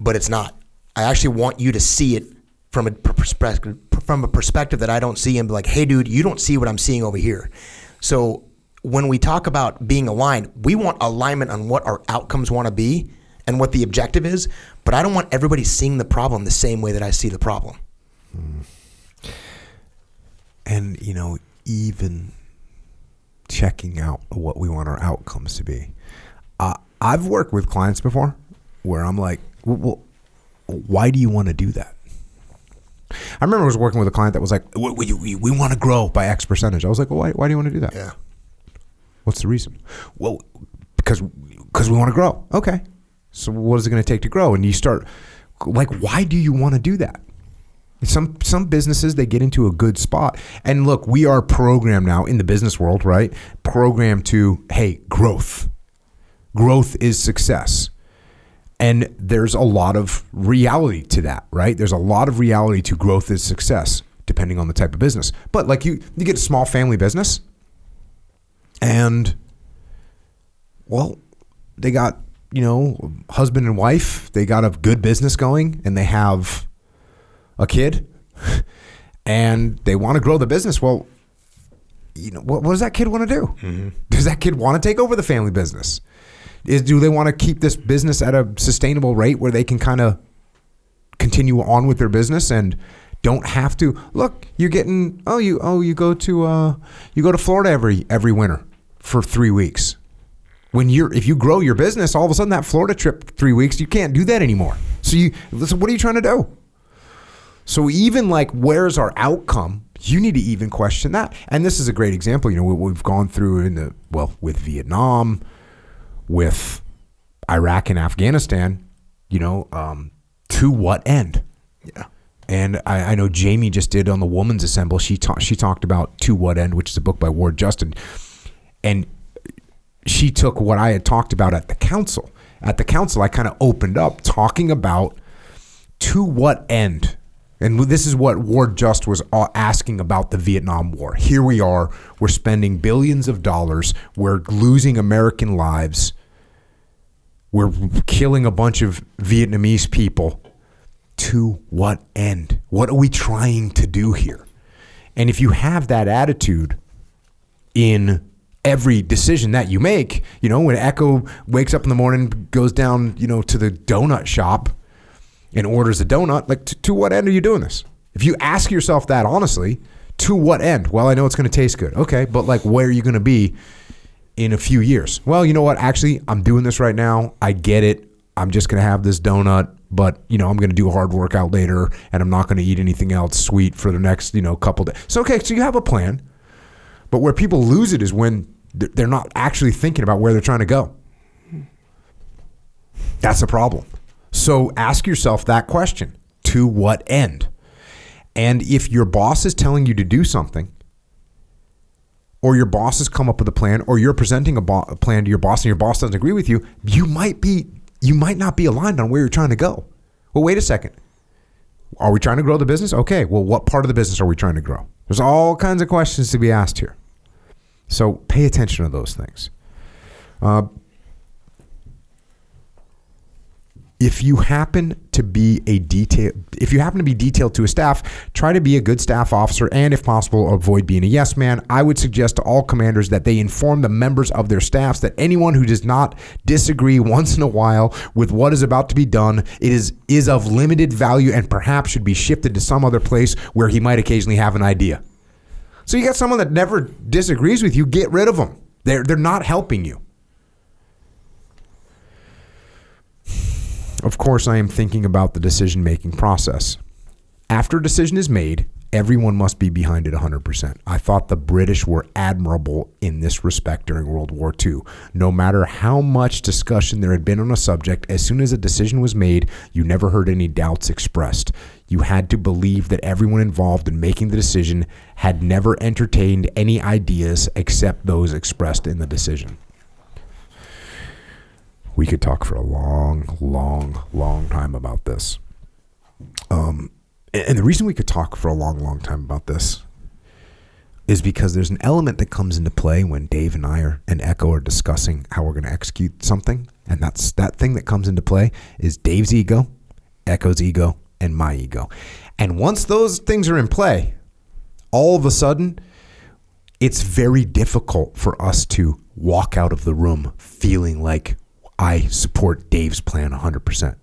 but it's not. I actually want you to see it from a perspective from a perspective that I don't see and be like, hey, dude, you don't see what I'm seeing over here. So when we talk about being aligned, we want alignment on what our outcomes want to be and what the objective is, but I don't want everybody seeing the problem the same way that I see the problem. And, you know, even checking out what we want our outcomes to be. Uh, I've worked with clients before where I'm like, well, why do you want to do that? I remember I was working with a client that was like, we, we, we, we want to grow by X percentage. I was like, well, why, why do you want to do that? Yeah. What's the reason? Well, because because we want to grow. Okay. So what is it going to take to grow? And you start like, why do you want to do that? Some some businesses they get into a good spot. And look, we are programmed now in the business world, right? Programmed to hey, growth. Growth is success. And there's a lot of reality to that, right? There's a lot of reality to growth is success, depending on the type of business. But like you, you get a small family business, and well, they got you know husband and wife. They got a good business going, and they have a kid, and they want to grow the business. Well, you know what, what does that kid want to do? Mm-hmm. Does that kid want to take over the family business? Is do they want to keep this business at a sustainable rate where they can kind of continue on with their business and don't have to look you're getting oh you oh you go to uh you go to Florida every every winter for 3 weeks. When you're if you grow your business all of a sudden that Florida trip 3 weeks you can't do that anymore. So you so what are you trying to do? So even like where's our outcome? You need to even question that. And this is a great example you know what we've gone through in the well with Vietnam with Iraq and Afghanistan, you know, um, to what end? Yeah. And I, I know Jamie just did on the Woman's Assemble. She talked. She talked about to what end, which is a book by Ward Justin, and she took what I had talked about at the council. At the council, I kind of opened up talking about to what end. And this is what Ward Just was uh, asking about the Vietnam War. Here we are, we're spending billions of dollars, we're losing American lives, we're killing a bunch of Vietnamese people. To what end? What are we trying to do here? And if you have that attitude in every decision that you make, you know, when Echo wakes up in the morning, goes down, you know, to the donut shop and orders a donut, like to, to what end are you doing this? If you ask yourself that honestly, to what end? Well, I know it's going to taste good. Okay, but like where are you going to be in a few years? Well, you know what? Actually, I'm doing this right now. I get it. I'm just going to have this donut, but you know, I'm going to do a hard workout later and I'm not going to eat anything else sweet for the next, you know, couple days. So okay, so you have a plan. But where people lose it is when they're not actually thinking about where they're trying to go. That's a problem. So ask yourself that question to what end? And if your boss is telling you to do something, or your boss has come up with a plan, or you're presenting a, bo- a plan to your boss and your boss doesn't agree with you, you might be you might not be aligned on where you're trying to go. Well, wait a second. Are we trying to grow the business? Okay. Well, what part of the business are we trying to grow? There's all kinds of questions to be asked here. So pay attention to those things. Uh, if you happen to be a detail if you happen to be detailed to a staff try to be a good staff officer and if possible avoid being a yes man. I would suggest to all commanders that they inform the members of their staffs that anyone who does not disagree once in a while with what is about to be done it is is of limited value and perhaps should be shifted to some other place where he might occasionally have an idea. So you got someone that never disagrees with you get rid of them. They're they're not helping you Of course, I am thinking about the decision making process. After a decision is made, everyone must be behind it 100%. I thought the British were admirable in this respect during World War II. No matter how much discussion there had been on a subject, as soon as a decision was made, you never heard any doubts expressed. You had to believe that everyone involved in making the decision had never entertained any ideas except those expressed in the decision we could talk for a long, long, long time about this. Um, and the reason we could talk for a long, long time about this is because there's an element that comes into play when Dave and I are and Echo are discussing how we're going to execute something, and that's that thing that comes into play is Dave's ego, Echo's ego, and my ego. And once those things are in play, all of a sudden, it's very difficult for us to walk out of the room feeling like I support Dave's plan 100%.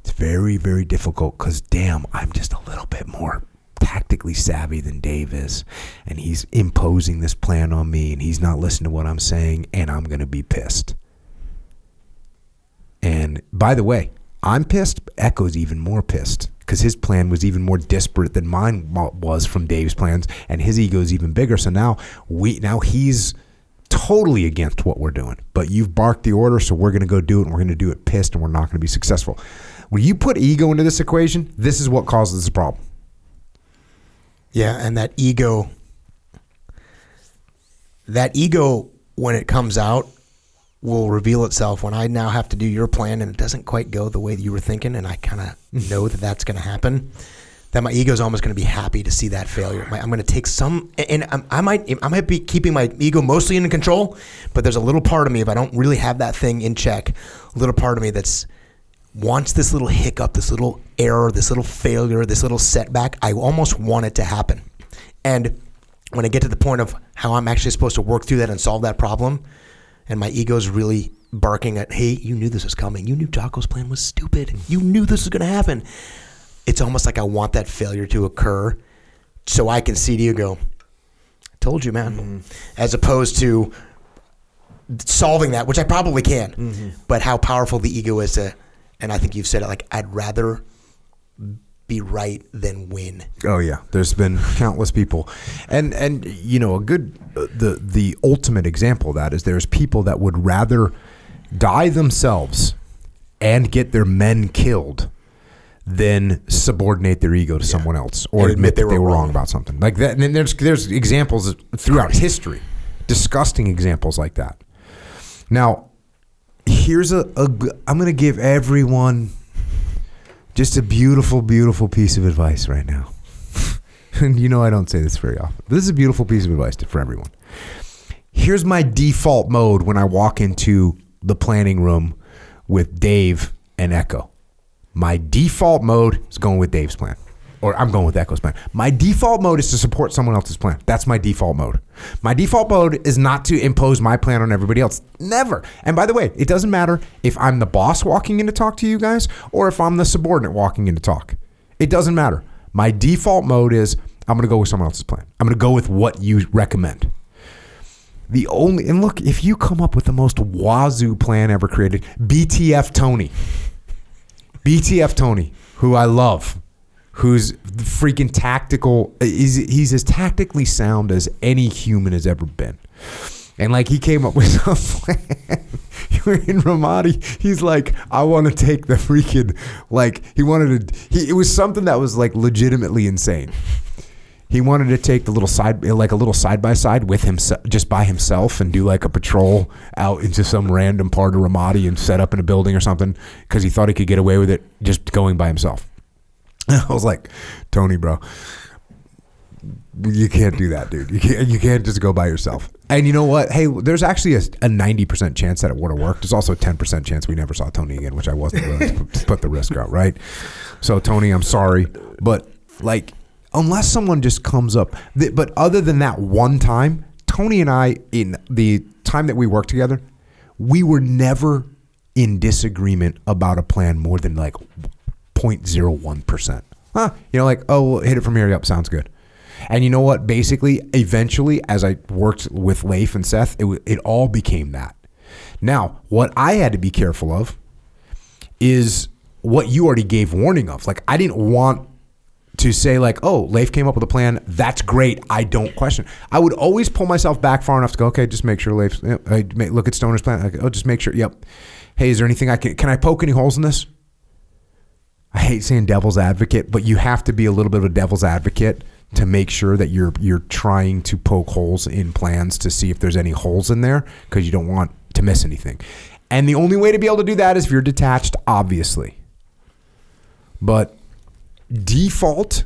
It's very, very difficult because, damn, I'm just a little bit more tactically savvy than Dave is. And he's imposing this plan on me and he's not listening to what I'm saying, and I'm going to be pissed. And by the way, I'm pissed. Echo's even more pissed because his plan was even more disparate than mine was from Dave's plans, and his ego is even bigger. So now we now he's totally against what we're doing. But you've barked the order, so we're going to go do it, and we're going to do it pissed, and we're not going to be successful. When you put ego into this equation, this is what causes this problem. Yeah, and that ego, that ego, when it comes out, will reveal itself when I now have to do your plan and it doesn't quite go the way that you were thinking, and I kind of know that that's going to happen that my ego is almost going to be happy to see that failure. I'm going to take some, and I might, I might be keeping my ego mostly in control, but there's a little part of me if I don't really have that thing in check, a little part of me that's wants this little hiccup, this little error, this little failure, this little setback. I almost want it to happen, and when I get to the point of how I'm actually supposed to work through that and solve that problem, and my ego's really barking at, "Hey, you knew this was coming. You knew Jocko's plan was stupid. You knew this was going to happen." It's almost like I want that failure to occur so I can see to you go, I told you, man. Mm-hmm. As opposed to solving that, which I probably can, mm-hmm. but how powerful the ego is to, and I think you've said it like, I'd rather be right than win. Oh yeah, there's been countless people, and and you know a good the the ultimate example of that is there's people that would rather die themselves and get their men killed than subordinate their ego to yeah. someone else or admit, admit, that they were, wrong. wrong. about something like that. And then there's there's examples throughout history, disgusting examples like that. Now, here's a, a I'm going to give everyone just a beautiful, beautiful piece of advice right now. and you know I don't say this very often. This is a beautiful piece of advice to, for everyone. Here's my default mode when I walk into the planning room with Dave and Echo. My default mode is going with Dave's plan. Or I'm going with Echo's plan. My default mode is to support someone else's plan. That's my default mode. My default mode is not to impose my plan on everybody else. Never. And by the way, it doesn't matter if I'm the boss walking in to talk to you guys or if I'm the subordinate walking in to talk. It doesn't matter. My default mode is I'm going to go with someone else's plan. I'm going to go with what you recommend. The only, and look, if you come up with the most wazoo plan ever created, BTF Tony. BTF Tony, who I love, who's freaking tactical. He's, he's as tactically sound as any human has ever been. And like he came up with a plan. in Ramadi, he's like, I want to take the freaking like he wanted to. He, it was something that was like legitimately insane. He wanted to take the little side, like a little side by side with him, just by himself, and do like a patrol out into some random part of Ramadi and set up in a building or something because he thought he could get away with it just going by himself. I was like, Tony, bro, you can't do that, dude. You can't. You can't just go by yourself. And you know what? Hey, there's actually a, a 90% chance that it would have worked. There's also a 10% chance we never saw Tony again, which I wasn't willing to put the risk out, right? So, Tony, I'm sorry, but like, unless someone just comes up, but other than that one time, Tony and I, in the time that we worked together, we were never in disagreement about a plan more than like 0.01%. Huh? You know, like, oh, hit it from here. Yep, sounds good. And you know what? Basically, eventually, as I worked with Leif and Seth, it, it all became that. Now, what I had to be careful of is what you already gave warning of. Like, I didn't want to say like, "Oh, Leif came up with a plan. That's great. I don't question." I would always pull myself back far enough to go, "Okay, just make sure Leif. I look at Stoner's plan. Like, oh, just make sure. Yep. Hey, is there anything I can? Can I poke any holes in this? I hate saying devil's advocate, but you have to be a little bit of a devil's advocate to make sure that you're you're trying to poke holes in plans to see if there's any holes in there because you don't want to miss anything. And the only way to be able to do that is if you're detached, obviously. But default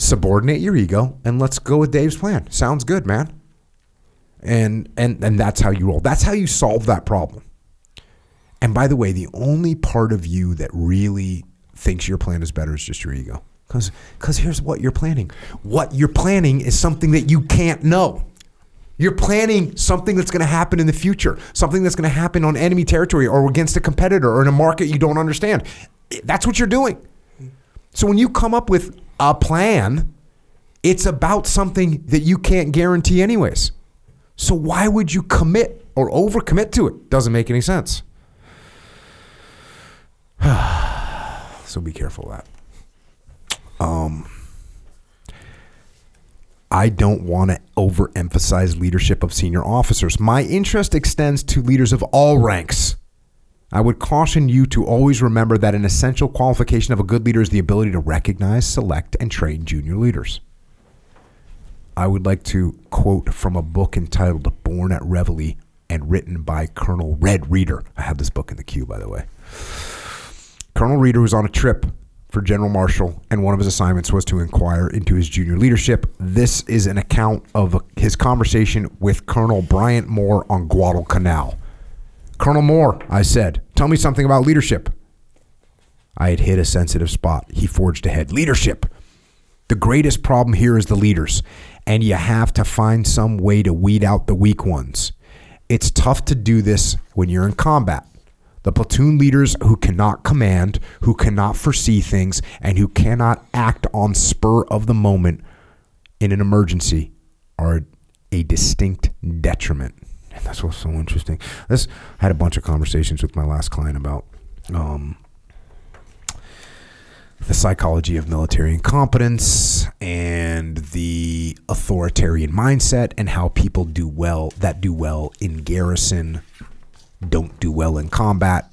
subordinate your ego and let's go with Dave's plan. Sounds good, man. And and and that's how you roll. That's how you solve that problem. And by the way, the only part of you that really thinks your plan is better is just your ego. Because because here's what you're planning. What you're planning is something that you can't know. You're planning something that's going to happen in the future, something that's going to happen on enemy territory or against a competitor or in a market you don't understand. That's what you're doing. So when you come up with a plan, it's about something that you can't guarantee anyways. So why would you commit or overcommit to it? Doesn't make any sense. so be careful of that. Um, I don't want to overemphasize leadership of senior officers. My interest extends to leaders of all ranks. I would caution you to always remember that an essential qualification of a good leader is the ability to recognize, select, and train junior leaders. I would like to quote from a book entitled Born at Reveille and written by Colonel Red Reeder. I have this book in the queue, by the way. Colonel Reeder was on a trip for General Marshall, and one of his assignments was to inquire into his junior leadership. This is an account of his conversation with Colonel Bryant Moore on Guadalcanal. Colonel Moore, I said, tell me something about leadership. I had hit a sensitive spot. He forged ahead. Leadership. The greatest problem here is the leaders, and you have to find some way to weed out the weak ones. It's tough to do this when you're in combat. The platoon leaders who cannot command, who cannot foresee things, and who cannot act on spur of the moment in an emergency are a distinct detriment. That's what's so interesting. This I had a bunch of conversations with my last client about um, the psychology of military incompetence and the authoritarian mindset and how people do well that do well in garrison don't do well in combat.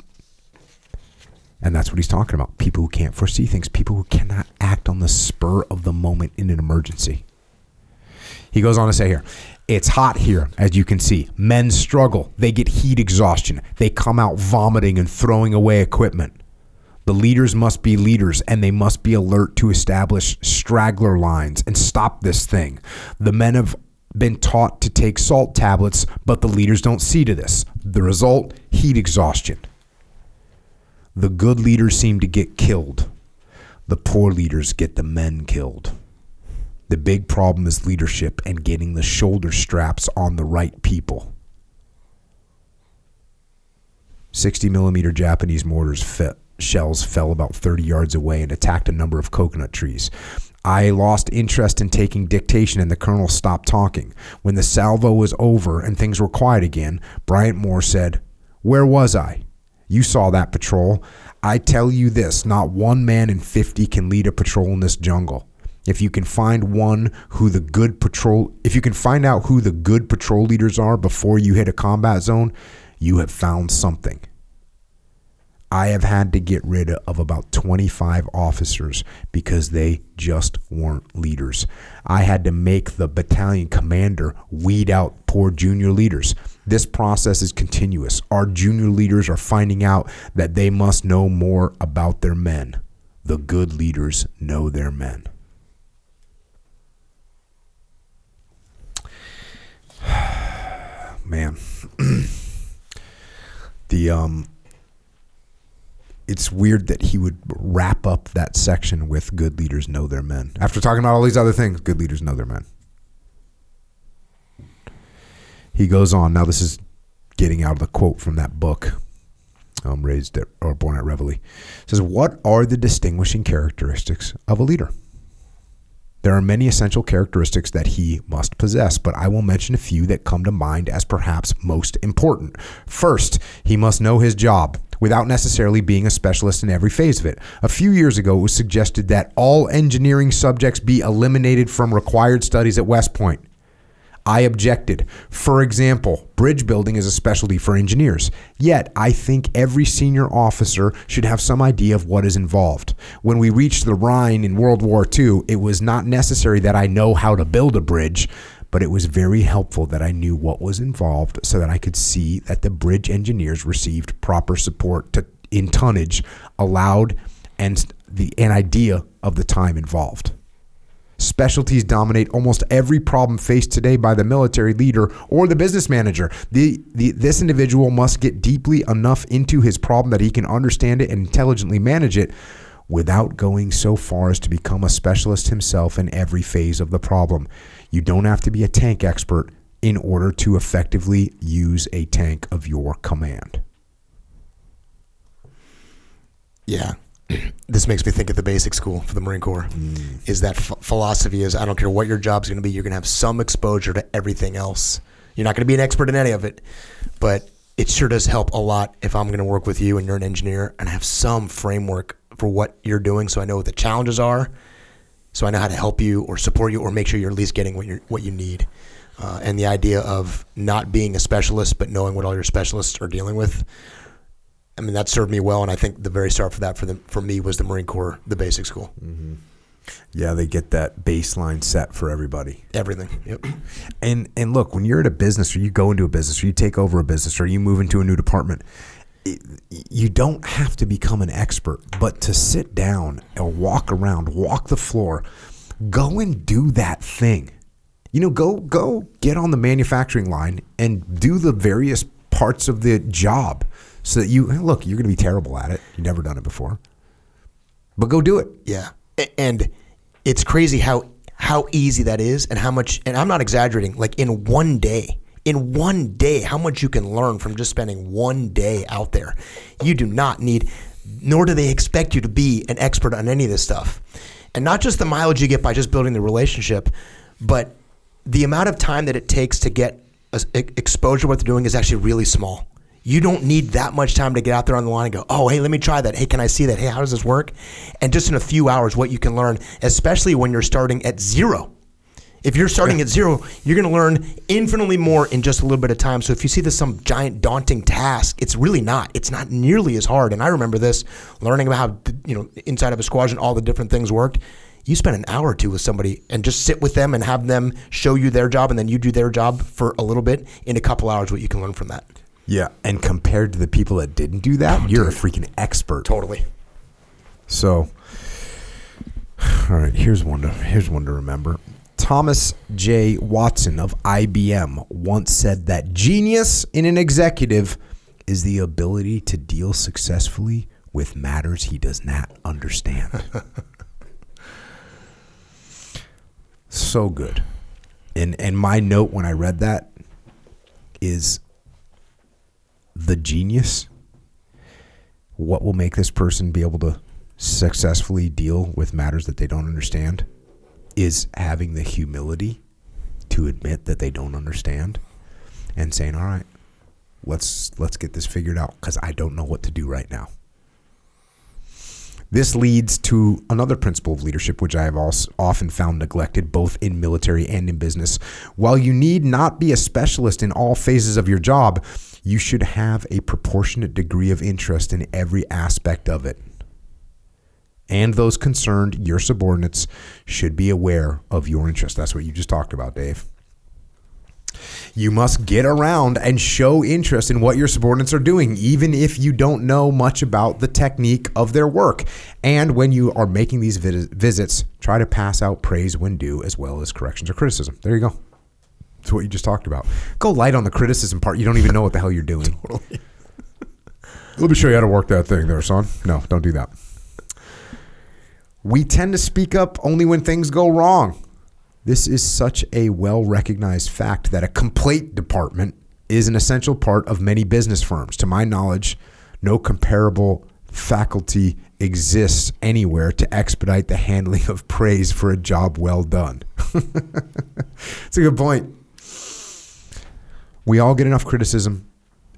And that's what he's talking about. People who can't foresee things. People who cannot act on the spur of the moment in an emergency he goes on to say here it's hot here as you can see men struggle they get heat exhaustion they come out vomiting and throwing away equipment the leaders must be leaders and they must be alert to establish straggler lines and stop this thing. The men have been taught to take salt tablets, but the leaders don't see to this. The result heat exhaustion. The good leaders seem to get killed, the poor leaders get the men killed. The big problem is leadership and getting the shoulder straps on the right people. 60 millimeter Japanese mortars fit shells fell about 30 yards away and attacked a number of coconut trees. I lost interest in taking dictation and the colonel stopped talking. When the salvo was over and things were quiet again, Bryant Moore said, Where was I? You saw that patrol. I tell you this not one man in 50 can lead a patrol in this jungle. If you can find one who the good patrol, if you can find out who the good patrol leaders are before you hit a combat zone, you have found something. I have had to get rid of about 25 officers because they just weren't leaders. I had to make the battalion commander weed out poor junior leaders. This process is continuous. Our junior leaders are finding out that they must know more about their men. The good leaders know their men. Man. the um it's weird that he would wrap up that section with good leaders know their men. After talking about all these other things, good leaders know their men. He goes on. Now, this is getting out of the quote from that book, um, Raised at, or Born at Reveille. It says, What are the distinguishing characteristics of a leader? There are many essential characteristics that he must possess, but I will mention a few that come to mind as perhaps most important. First, he must know his job without necessarily being a specialist in every phase of it. A few years ago, it was suggested that all engineering subjects be eliminated from required studies at West Point. I objected. For example, bridge building is a specialty for engineers. Yet, I think every senior officer should have some idea of what is involved. When we reached the Rhine in World War II, it was not necessary that I know how to build a bridge, but it was very helpful that I knew what was involved so that I could see that the bridge engineers received proper support to, in tonnage, allowed, and the an idea of the time involved. Specialties dominate almost every problem faced today by the military leader or the business manager. The, the, this individual must get deeply enough into his problem that he can understand it and intelligently manage it without going so far as to become a specialist himself in every phase of the problem. You don't have to be a tank expert in order to effectively use a tank of your command. Yeah. This makes me think of the basic school for the Marine Corps. Is that ph- philosophy is I don't care what your job's going to be, you're going to have some exposure to everything else. You're not going to be an expert in any of it, but it sure does help a lot if I'm going to work with you and you're an engineer and I have some framework for what you're doing, so I know what the challenges are, so I know how to help you or support you or make sure you're at least getting what you what you need. Uh, and the idea of not being a specialist but knowing what all your specialists are dealing with I mean, that served me well, and I think the very start for that for the for me was the Marine Corps, the basic school, mm-hmm. Yeah, they get that baseline set for everybody. everything. Yep. And and look, when you're at a business or you go into a business or you take over a business or you move into a new department, it, you don't have to become an expert, but to sit down and walk around, walk the floor, go and do that thing. You know, go go get on the manufacturing line and do the various parts of the job so that you look, you're going to be terrible at it. You've never done it before. But go do it. Yeah, and it's crazy how how easy that is, and how much. And I'm not exaggerating. Like in one day, in one day, how much you can learn from just spending one day out there. You do not need, nor do they expect you to be an expert on any of this stuff, and not just the mileage you get by just building the relationship, but the amount of time that it takes to get exposure to what they're doing is actually really small. You don't need that much time to get out there on the line and go, oh, hey, let me try that. Hey, can I see that? Hey, how does this work? And just in a few hours, what you can learn, especially when you're starting at zero. If you're starting at zero, you're going to learn infinitely more in just a little bit of time. So if you see this some giant daunting task, it's really not. It's not nearly as hard. And I remember this learning about how you know inside of a squadron all the different things worked. You spend an hour or two with somebody and just sit with them and have them show you their job, and then you do their job for a little bit. In a couple hours, what you can learn from that. Yeah, and compared to the people that didn't do that, oh, you're a freaking expert. Totally. So, all right, here's one to here's one to remember. Thomas J. Watson of IBM once said that genius in an executive is the ability to deal successfully with matters he does not understand. so good. And and my note when I read that is the genius? What will make this person be able to successfully deal with matters that they don't understand? Is having the humility to admit that they don't understand and saying all right let's let's get this figured out cuz I don't know what to do right now. This leads to another principle of leadership, which I have also often found neglected both in military and in business. While you need not be a specialist in all phases of your job, you should have a proportionate degree of interest in every aspect of it. And those concerned, your subordinates, should be aware of your interest. That's what you just talked about, Dave. You must get around and show interest in what your subordinates are doing, even if you don't know much about the technique of their work. And when you are making these visits, try to pass out praise when due, as well as corrections or criticism. There you go. That's what you just talked about. Go light on the criticism part. You don't even know what the hell you're doing. Let me show you how to work that thing there, son. No, don't do that. We tend to speak up only when things go wrong. This is such a well recognized fact that a complaint department is an essential part of many business firms. To my knowledge, no comparable faculty exists anywhere to expedite the handling of praise for a job well done. It's a good point. We all get enough criticism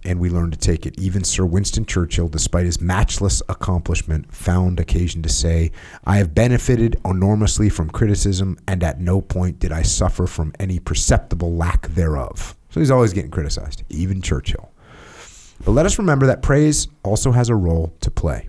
and we learn to take it. Even Sir Winston Churchill, despite his matchless accomplishment, found occasion to say, I have benefited enormously from criticism, and at no point did I suffer from any perceptible lack thereof. So he's always getting criticized, even Churchill. But let us remember that praise also has a role to play.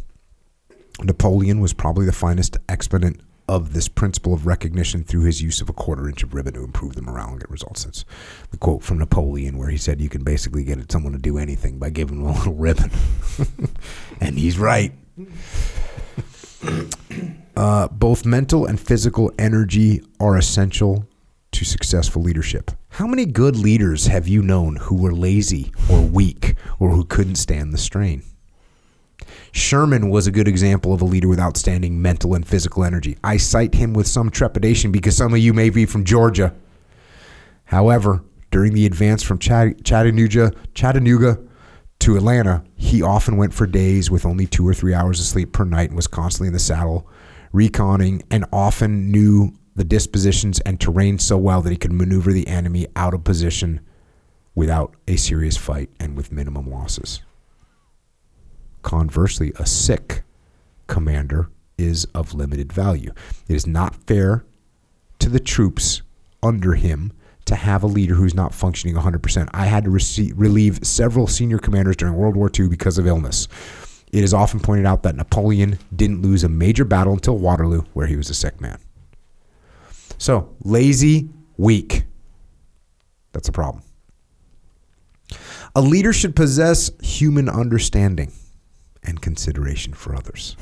Napoleon was probably the finest exponent of this principle of recognition through his use of a quarter inch of ribbon to improve the morale and get results. That's the quote from Napoleon where he said you can basically get someone to do anything by giving them a little ribbon. and he's right. Uh, both mental and physical energy are essential to successful leadership. How many good leaders have you known who were lazy or weak or who couldn't stand the strain? Sherman was a good example of a leader with outstanding mental and physical energy. I cite him with some trepidation because some of you may be from Georgia. However, during the advance from Chattanooga, Chattanooga to Atlanta, he often went for days with only two or three hours of sleep per night and was constantly in the saddle, reconning, and often knew the dispositions and terrain so well that he could maneuver the enemy out of position without a serious fight and with minimum losses. Conversely, a sick commander is of limited value. It is not fair to the troops under him to have a leader who's not functioning 100%. I had to relieve several senior commanders during World War II because of illness. It is often pointed out that Napoleon didn't lose a major battle until Waterloo, where he was a sick man. So, lazy, weak. That's a problem. A leader should possess human understanding and consideration for others.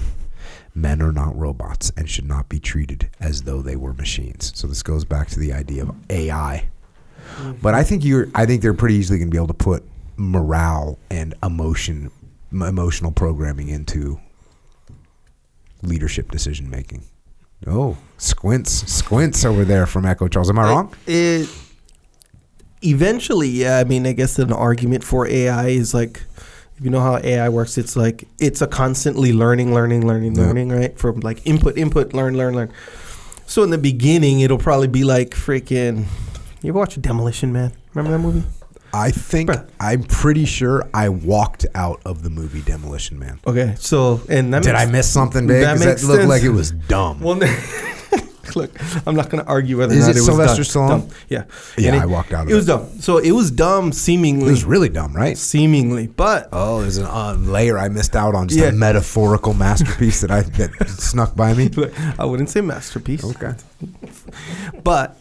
Men are not robots and should not be treated as though they were machines. So this goes back to the idea of AI. Mm-hmm. But I think you're I think they're pretty easily going to be able to put morale and emotion m- emotional programming into leadership decision making. Oh, squints, squints over there from Echo Charles. Am I wrong? It eventually, yeah. I mean, I guess an argument for AI is like, if you know how AI works, it's like it's a constantly learning, learning, learning, Yeah. learning, right? From like input, input, learn, learn, learn. So in the beginning, it'll probably be like freaking. You ever watch Demolition Man? Remember that movie? I think Bruh. I'm pretty sure I walked out of the movie Demolition Man. Okay, so and that Did makes- I miss something big? That that looked sense. like it was dumb. Well, look, I'm not going to argue whether or not it it, Sylvester was Stallone? dumb. dumb. Yeah, Yeah, And I walked out of it. was dumb. So it was dumb, seemingly. it was really dumb, right? seemingly, but Oh, there's an uh, layer I missed out on, just Yeah. a metaphorical masterpiece that I that snuck by me. I wouldn't say masterpiece. Okay. But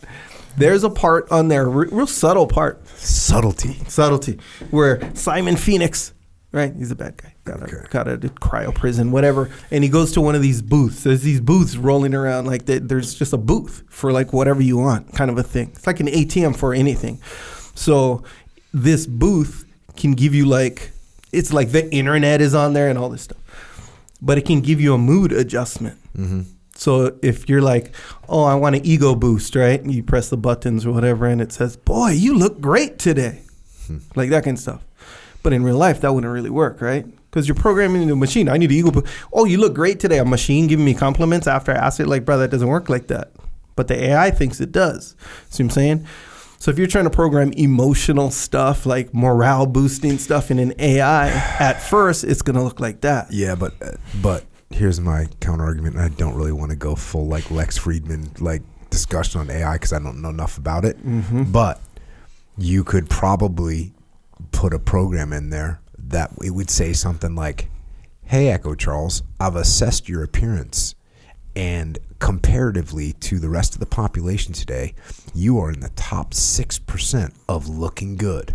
there's a part on there, real subtle part, Subtlety. subtlety, where Simon Phoenix, right? He's a bad guy. Got Okay. a, got cryo prison, whatever. And he goes to one of these booths. There's these booths rolling around, like they, there's just a booth for like whatever you want, kind of a thing. It's like an ATM for anything. So this booth can give you like, it's like the internet is on there and all this stuff, but it can give you a mood adjustment. Mm-hmm. So if you're like, oh, I want an ego boost, right? You press the buttons or whatever, and it says, boy, you look great today, like that kind of stuff. But in real life, that wouldn't really work, right? Because you're programming the machine. I need an ego. Oh, you look great today. A machine giving me compliments after I asked it, like, brother, that doesn't work like that. But the AI thinks it does. See what I'm saying? So if you're trying to program emotional stuff, like morale boosting stuff in an AI, at first it's gonna look like that. Yeah, but uh, but here's my counter argument. I don't really want to go full like Lex Fridman like discussion on AI because I don't know enough about it. Mm-hmm. But you could probably put a program in there that it would say something like, "Hey, Echo Charles, I've assessed your appearance." And comparatively to the rest of the population today, you are in the top 6% of looking good.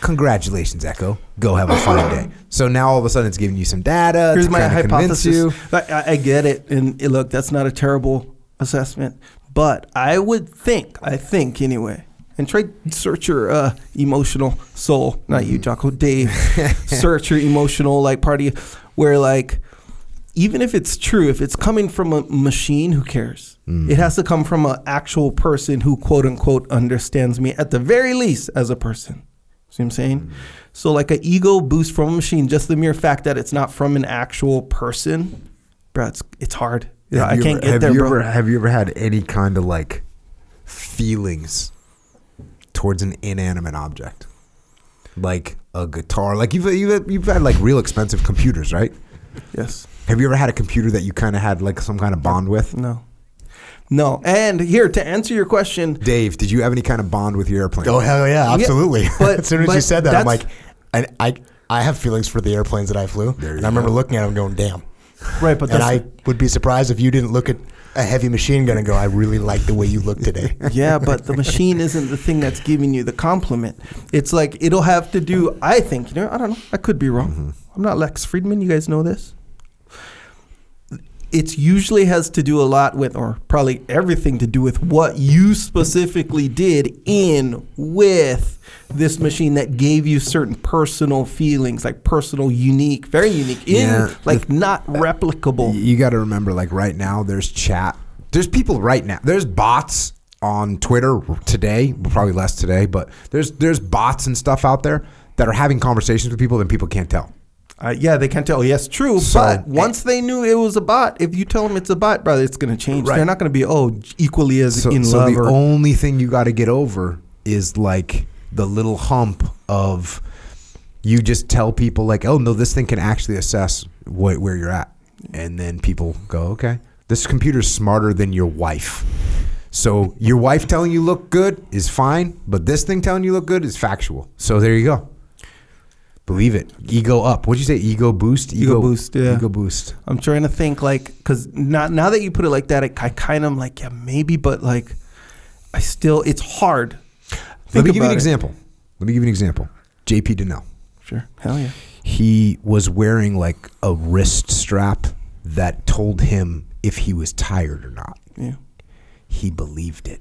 Congratulations, Echo. Go have a fine day. So now all of a sudden it's giving you some data Here's to my hypothesis. you. I, I- get it, and look, that's not a terrible assessment, but I would think, I think anyway, and try search your uh, emotional soul, not Mm-hmm. you, Jocko, Dave. search your emotional like party, where like even if it's true, if it's coming from a machine, who cares? Mm. It has to come from an actual person who quote unquote understands me at the very least as a person. See what I'm saying? Mm. So like an ego boost from a machine, just the mere fact that it's not from an actual person, bro, it's it's hard. Yeah, I can't ever- get have there, you bro. Ever, have you ever had any kind of like feelings towards an inanimate object, like a guitar? Like you've you've, you've had like real expensive computers, right? yes. Have you ever had a computer that you kind of had like some kind of bond with? No. No. And here to answer your question, Dave, did you have any kind of bond with your airplane? Oh hell yeah, absolutely. but- as soon as you said that, I'm like, and I I have feelings for the airplanes that I flew, There and you I remember go. looking at them going, damn. right? But And that's I would be surprised if you didn't look at a heavy machine gun and go, I really like the way you look today. yeah, but the machine isn't the thing that's giving you the compliment. It's like it'll have to do. I think you know. I don't know. I could be wrong. Mm-hmm. I'm not Lex Fridman. You guys know this. It usually has to do a lot with, or probably everything to do with what you specifically did in with this machine that gave you certain personal feelings, like personal, unique, very unique, in Yeah. like not uh, replicable. You got to remember, like right now, there's chat. There's people right now. There's bots on Twitter today. Probably less today, but there's there's bots and stuff out there that are having conversations with people and people can't tell. Uh, yeah, they can't tell. Yes, true. So- but once they knew it was a bot, if you tell them it's a bot, brother, it's going to change. Right. They're not going to be oh equally as So, in so love. the or, only thing you got to get over is like the little hump of you just tell people like, oh no, this thing can actually assess what, where you're at, and then people go, okay, this computer's smarter than your wife. So your wife telling you look good is fine, but this thing telling you look good is factual. So there you go. Believe it. Ego up. What'd you say? Ego boost. Ego boost, yeah. Ego boost. I'm trying to think like because not now that you put it like that, I, I kind of like yeah maybe, but like I still it's hard. Let Think me give you an it. example. Let me give you an example. JP Dinnell. Sure, hell yeah. he was wearing like a wrist strap that told him if he was tired or not. Yeah, He believed it.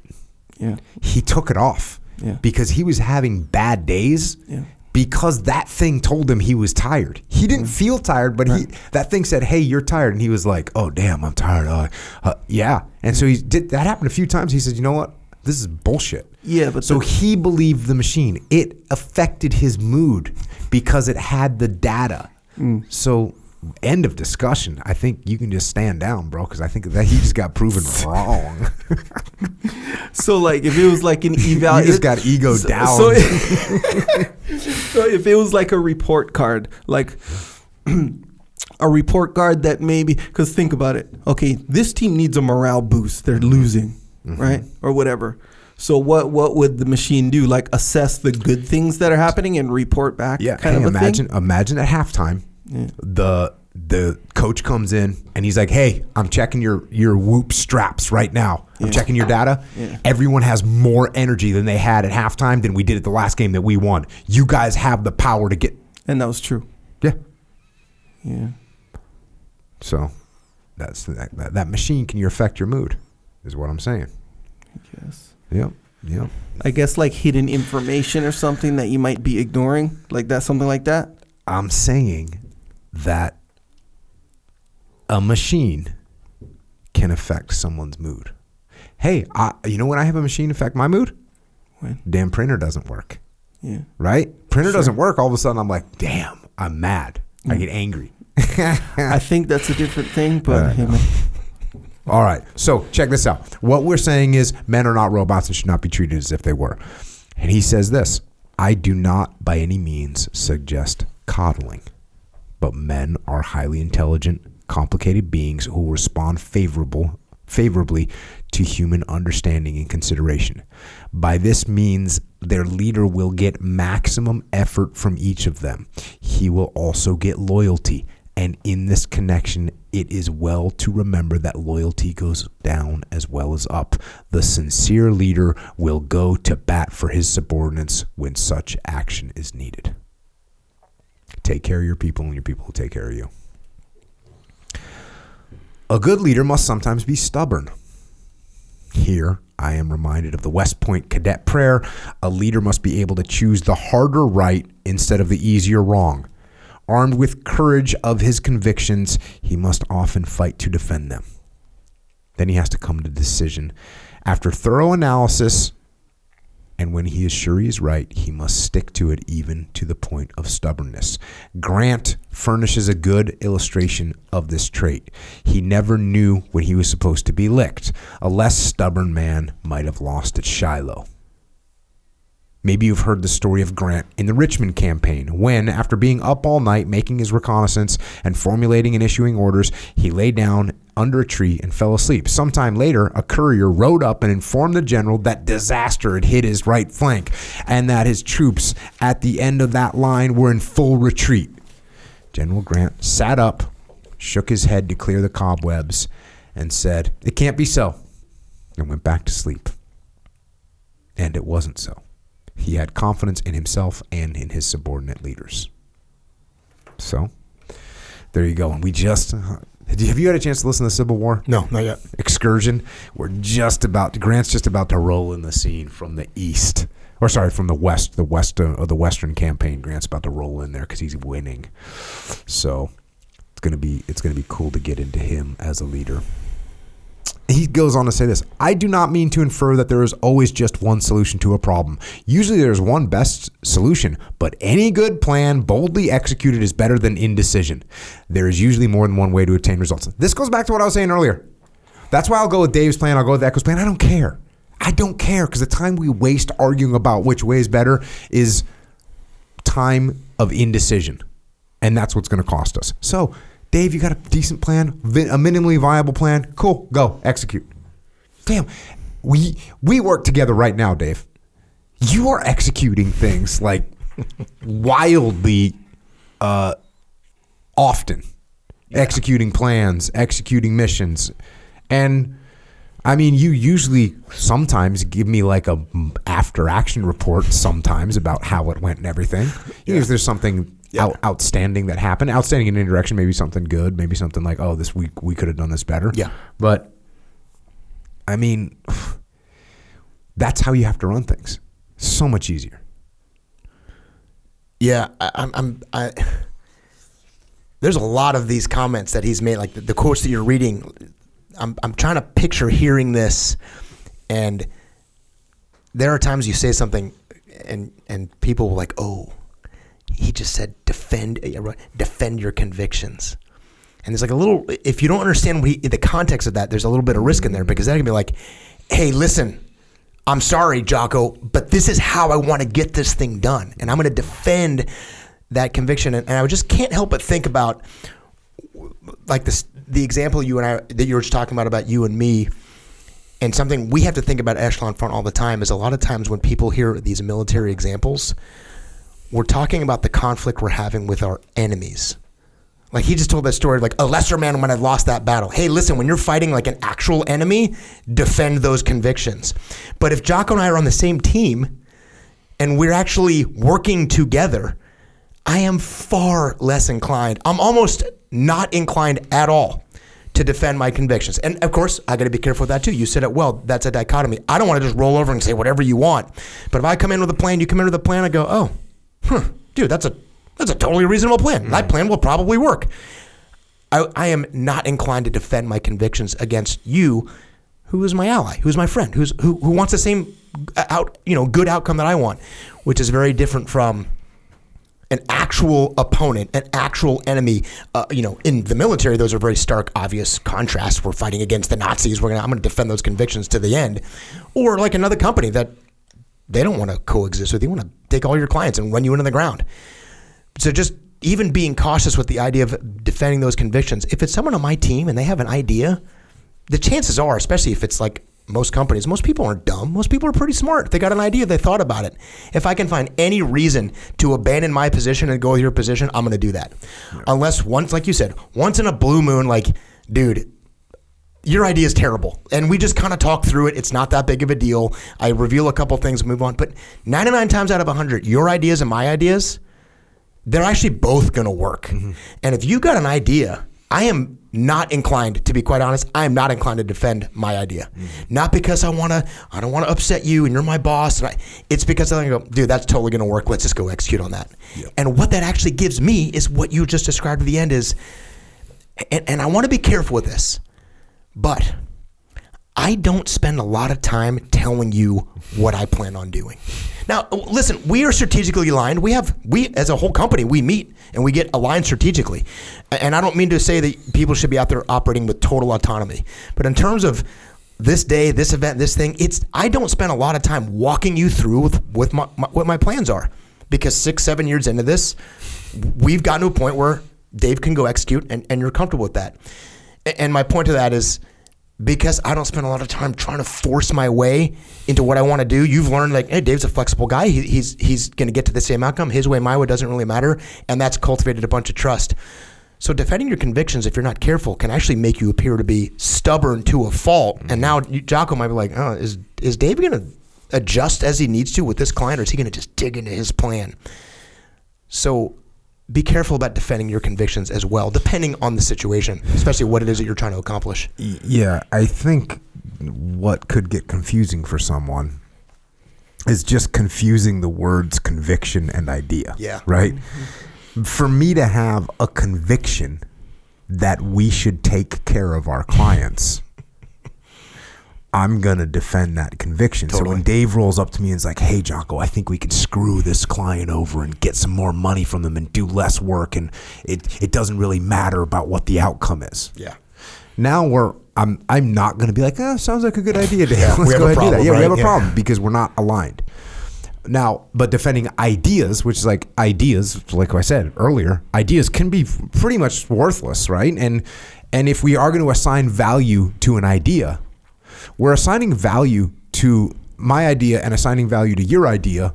yeah, He took it off Yeah. because he was having bad days Yeah. Because that thing told him he was tired. He didn't feel tired, but he that thing said, "Hey, you're tired," and he was like, "Oh, damn, I'm tired." Uh, uh, yeah, and so he did. That happened a few times. He said, "You know what? This is bullshit." yeah. But So the- he believed the machine. It affected his mood because it had the data. Mm. So, end of discussion. I think you can just stand down, bro, because I think that he just got proven wrong. so like if it was like an eval, you just got ego so, down. So, so if it was like a report card, like a report card that maybe because think about it. Okay, this team needs a morale boost. They're losing, Mm-hmm. right, or whatever. So what what would the machine do? Like assess the good things that are happening and report back. yeah. kind Hey, of imagine, thing. imagine at halftime, the the coach comes in and he's like, "Hey, I'm checking your your whoop straps right now. I'm Yeah. checking your data. Yeah. Everyone has more energy than they had at halftime than we did at the last game that we won. You guys have the power to get." And that was true. Yeah. Yeah. So that's that, that, that machine can you affect your mood, is what I'm saying. I guess. Yep. Yep. I guess like hidden information or something that you might be ignoring, like that, something like that. I'm saying that a machine can affect someone's mood. Hey, I, you know when I have a machine affect my mood? When? Damn printer doesn't work. Yeah. Right? Printer Sure. doesn't work. All of a sudden, I'm like, damn, I'm mad. I get angry. I think that's a different thing, but hey, All right. So check this out. What we're saying is men are not robots and should not be treated as if they were. And he says this I do not by any means suggest coddling, but men are highly intelligent, complicated beings who respond favorable favorably to human understanding and consideration. By this means their leader will get maximum effort from each of them. He will also get loyalty, And in this connection, it is well to remember that loyalty goes down as well as up. The sincere leader will go to bat for his subordinates when such action is needed. Take care of your people, and your people will take care of you. A good leader must sometimes be stubborn. Here, I am reminded of the West Point cadet prayer. A leader must be able to choose the harder right instead of the easier wrong. Armed with courage of his convictions, he must often fight to defend them. Then he has to come to decision. After thorough analysis, and when he is sure he is right, he must stick to it even to the point of stubbornness. Grant furnishes a good illustration of this trait. He never knew when he was supposed to be licked. A less stubborn man might have lost at Shiloh. Maybe you've heard the story of Grant in the Richmond campaign, when, after being up all night making his reconnaissance and formulating and issuing orders, he lay down under a tree and fell asleep. Sometime later, a courier rode up and informed the general that disaster had hit his right flank and that his troops at the end of that line were in full retreat. General Grant sat up, shook his head to clear the cobwebs, and said, It can't be so, and went back to sleep. And it wasn't so. He had confidence in himself and in his subordinate leaders. So, there you go. And we just have you had a chance to listen to the Civil War? No, not yet. Excursion. We're just about Grant's just about to roll in the scene from the east, or sorry, from the west, the west uh, of the Western campaign. Grant's about to roll in there because he's winning. So it's gonna be it's gonna be cool to get into him as a leader. He goes on to say this I do not mean to infer that there is always just one solution to a problem. Usually there's one best solution, but any good plan boldly executed is better than indecision. There is usually more than one way to attain results. This goes back to what I was saying earlier. That's why I'll go with Dave's plan, I'll go with Echo's plan. I don't care. I don't care because the time we waste arguing about which way is better is time of indecision. And that's what's going to cost us. So, Dave, you got a decent plan, a minimally viable plan. Cool, go execute. Damn, we we work together right now, Dave. You are executing things like wildly uh, often, executing plans, executing missions, and I mean, you usually sometimes give me like a after action report sometimes about how it went and everything. If there's something out, outstanding that happened, outstanding in any direction, maybe something good, maybe something like, oh, this week we could have done this better. Yeah. But I mean, that's how you have to run things. So much easier. Yeah, I, I'm. I'm I, there's a lot of these comments that he's made, like the, the quotes that you're reading. I'm, I'm trying to picture hearing this, and there are times you say something, and and people will like, oh, he just said defend uh, defend your convictions. And there's like a little if you don't understand what he, the context of that, there's a little bit of risk in there because that can be like, hey, listen, I'm sorry, Jocko, but this is how I want to get this thing done, and I'm going to defend that conviction. And, and I just can't help but think about like this the example you and I that you were just talking about about you and me. And something we have to think about Echelon Front all the time is a lot of times when people hear these military examples, we're talking about the conflict we're having with our enemies. Like he just told that story of like a lesser man when I lost that battle. Hey, listen, when you're fighting like an actual enemy, defend those convictions. But if Jocko and I are on the same team and we're actually working together, I am far less inclined. I'm almost not inclined at all to defend my convictions. And of course, I got to be careful with that too. You said it well. That's a dichotomy. I don't want to just roll over and say whatever you want. But if I come in with a plan, you come in with a plan, I go, oh, huh, dude, that's a that's a totally reasonable plan. Mm-hmm. That plan will probably work. I, I am not inclined to defend my convictions against you, who is my ally, who is my friend, who's who, who wants the same out you know good outcome that I want, which is very different from an actual opponent, an actual enemy. Uh, you know, in the military, those are very stark, obvious contrasts. We're fighting against the Nazis. We're gonna, I'm going to defend those convictions to the end. Or like another company that they don't want to coexist with you. Want to take all your clients and run you into the ground. So just even being cautious with the idea of defending those convictions. If it's someone on my team and they have an idea, the chances are, especially if it's like most companies, most people aren't dumb. Most people are pretty smart. They got an idea, they thought about it. If I can find any reason to abandon my position and go with your position, I'm going to do that. Unless once, like you said, once in a blue moon, like, dude, your idea is terrible. And we just kind of talk through it. It's not that big of a deal. I reveal a couple things, move on. But 99 times out of 100, your ideas and my ideas, they're actually both going to work. Mm-hmm. And if you got an idea, I am not inclined, to be quite honest, I am not inclined to defend my idea. Mm-hmm. Not because I want to, I don't want to upset you and you're my boss. And I, it's because I go, dude, that's totally going to work. Let's just go execute on that. And what that actually gives me is what you just described at the end is, and, and I want to be careful with this, but I don't spend a lot of time telling you what I plan on doing. Now, listen, we are strategically aligned. We have, we as a whole company, we meet and we get aligned strategically. And I don't mean to say that people should be out there operating with total autonomy, but in terms of this day, this event, this thing, it's I don't spend a lot of time walking you through with, with my, my, what my plans are, because six, seven years into this, we've gotten to a point where Dave can go execute, and, and you're comfortable with that. And my point to that is because I don't spend a lot of time trying to force my way into what I want to do. You've learned like, hey, Dave's a flexible guy. He, he's he's going to get to the same outcome. His way, my way doesn't really matter, and that's cultivated a bunch of trust. So defending your convictions, if you're not careful, can actually make you appear to be stubborn to a fault. And mm-hmm. now you- Jocko might be like, oh, is is Dave going to adjust as he needs to with this client, or is he going to just dig into his plan? So be careful about defending your convictions as well, depending on the situation, especially what it is that you're trying to accomplish. Yeah, I think what could get confusing for someone is just confusing the words conviction and idea. Yeah. Right? Mm-hmm. For me to have a conviction that we should take care of our clients, I'm going to defend that conviction. So when Dave rolls up to me and is like, hey, Jocko, I think we can screw this client over and get some more money from them and do less work, and it, it doesn't really matter about what the outcome is Yeah. now we're I'm I'm not going to be like, oh, sounds like a good idea, Dave. Yeah, Let's go ahead and do that. problem, Yeah, we have a Yeah. problem because we're not aligned. Now, but defending ideas, which is like ideas, like I said earlier, ideas can be pretty much worthless, right? And and if we are going to assign value to an idea, we're assigning value to my idea and assigning value to your idea.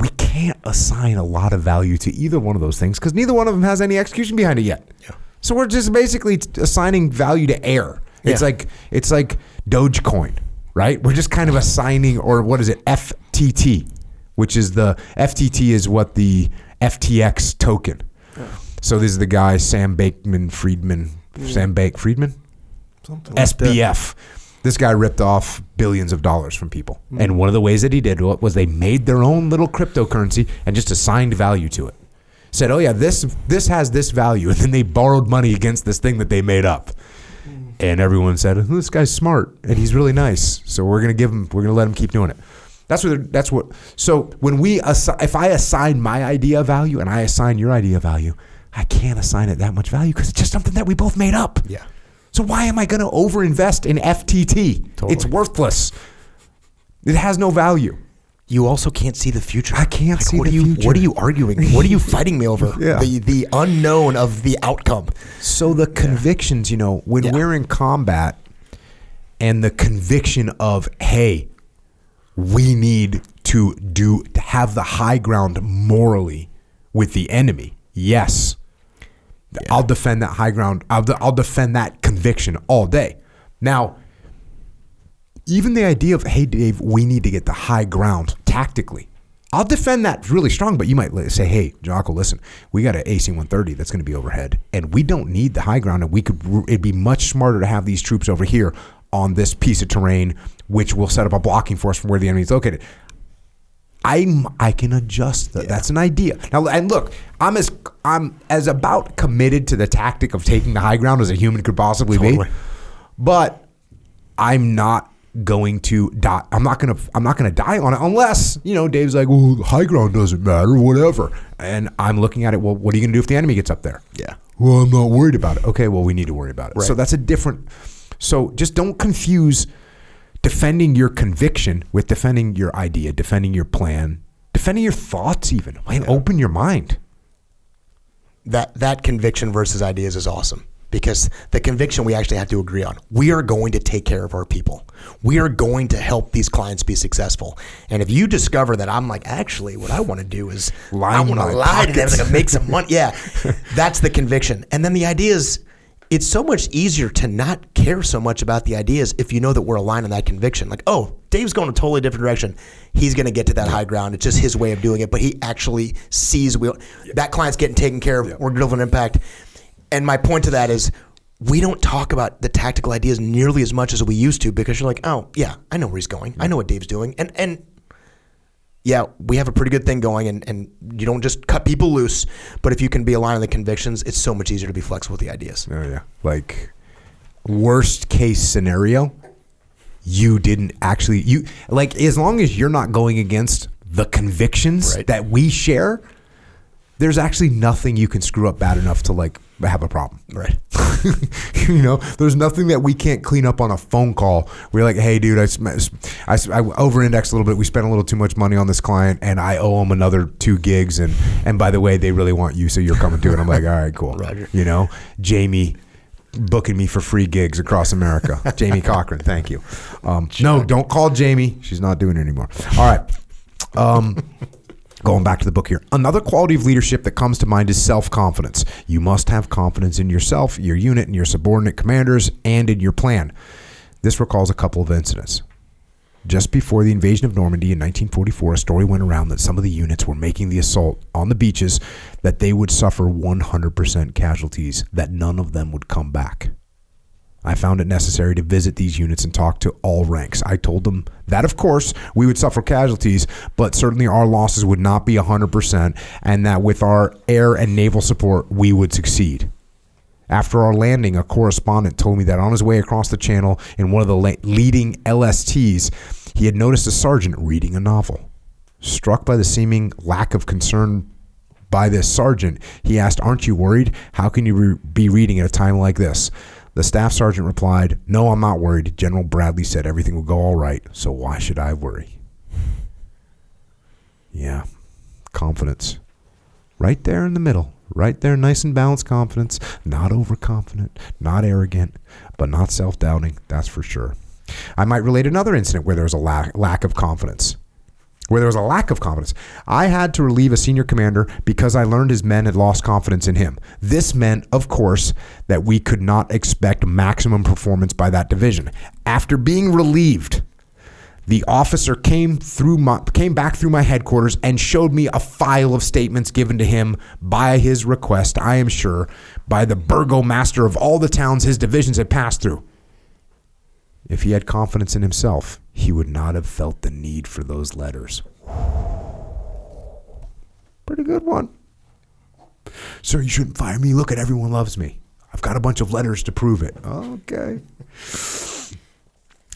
We can't assign a lot of value to either one of those things because neither one of them has any execution behind it yet. Yeah. So we're just basically assigning value to air. It's Yeah. like it's like Dogecoin, right? We're just kind of assigning, or what is it, FTT, which is the FTT is what the FTX token. Yeah. So this is the guy Sam Bakeman Friedman, mm. Sam Bake Friedman, Something like that. SBF. This guy ripped off billions of dollars from people, hmm. and one of the ways that he did it was they made their own little cryptocurrency and just assigned value to it. Said, "Oh yeah, this this has this value," and then they borrowed money against this thing that they made up. Hmm. And everyone said, "Oh, "This guy's smart and he's really nice, so we're gonna give him, we're gonna let him keep doing it." That's what. they're- That's what. So when we, assi- if I assign my idea value and I assign your idea value, I can't assign it that much value because it's just something that we both made up. Yeah. So why am I going to overinvest in FTT? Totally. It's worthless. It has no value. You also can't see the future. I can't see what the are you, future. What are you arguing? What are you fighting me over? Yeah. The the unknown of the outcome. So the convictions, you know, when Yeah. we're in combat and the conviction of, hey, we need to do to have the high ground morally with the enemy. Yes. I'll defend that high ground. I'll, de- I'll defend that conviction all day. Now, even the idea of, hey, Dave, we need to get the high ground tactically. I'll defend that really strong, but you might say, hey, Jocko, listen, we got an AC 130 that's going to be overhead, and we don't need the high ground, and we could, it'd be much smarter to have these troops over here on this piece of terrain, which will set up a blocking force from where the enemy is located. I'm I can adjust that. That's an idea. Now and look, I'm as I'm as about committed to the tactic of taking the high ground as a human could possibly Totally. be. But I'm not going to die. I'm not gonna I'm not gonna die on it unless you know Dave's like, well, the high ground doesn't matter, whatever. And I'm looking at it. Well, what are you gonna do if the enemy gets up there? Yeah. Well, I'm not worried about it. Okay, well, we need to worry about it. Right. So that's a different. So just don't confuse defending your conviction with defending your idea, defending your plan, defending your thoughts, even. Man, open your mind. That that conviction versus ideas is awesome. because the conviction we actually have to agree on. We are going to take care of our people. We are going to help these clients be successful. And if you discover that I'm like, actually, what I want to do is I Line want to lie to them pockets. and make some money. Yeah, that's the conviction. And then the idea is, it's so much easier to not care so much about the ideas if you know that we're aligned on that conviction. Like, oh, Dave's going a totally different direction. He's going to get to that high ground. It's just his way of doing it, but he actually sees we, that client's getting taken care of. We're delivering impact. And my point to that is, we don't talk about the tactical ideas nearly as much as we used to because you're like, oh yeah, I know where he's going. I know what Dave's doing, and and yeah, we have a pretty good thing going, and, and you don't just cut people loose. But if you can be aligned on the convictions, it's so much easier to be flexible with the ideas. Oh yeah. Like worst case scenario, you didn't actually you like as long as you're not going against the convictions Right. that we share, there's actually nothing you can screw up bad enough to like have a problem. Right. you know, there's nothing that we can't clean up on a phone call. We're like, hey, dude, I, I, I over-indexed a little bit. We spent a little too much money on this client, and I owe them another two gigs. And and by the way, they really want you, so you're coming to it. I'm like, all right, cool. Roger. You know, Jamie booking me for free gigs across America. Jamie Cochran, thank you. Um, no, don't call Jamie. She's not doing it anymore. All right. Um, Going back to the book here. Another quality of leadership that comes to mind is self confidence. You must have confidence in yourself, your unit, and your subordinate commanders, and in your plan. This recalls a couple of incidents. Just before the invasion of Normandy in 1944, a story went around that some of the units were making the assault on the beaches, that they would suffer 100% casualties, that none of them would come back. I found it necessary to visit these units and talk to all ranks. I told them that, of course, we would suffer casualties, but certainly our losses would not be 100%, and that with our air and naval support, we would succeed. After our landing, a correspondent told me that on his way across the channel in one of the leading LSTs, he had noticed a sergeant reading a novel. Struck by the seeming lack of concern by this sergeant, he asked, Aren't you worried? How can you re- be reading at a time like this? The staff sergeant replied, No, I'm not worried. General Bradley said everything will go all right, so why should I worry? Yeah, confidence. Right there in the middle. Right there, nice and balanced confidence. Not overconfident, not arrogant, but not self doubting, that's for sure. I might relate another incident where there was a lack, lack of confidence where there was a lack of confidence. I had to relieve a senior commander because I learned his men had lost confidence in him. This meant, of course, that we could not expect maximum performance by that division. After being relieved, the officer came through my came back through my headquarters and showed me a file of statements given to him by his request, I am sure, by the burgomaster of all the towns his divisions had passed through. If he had confidence in himself, he would not have felt the need for those letters. Pretty good one. Sir, you shouldn't fire me. Look at everyone loves me. I've got a bunch of letters to prove it. Okay.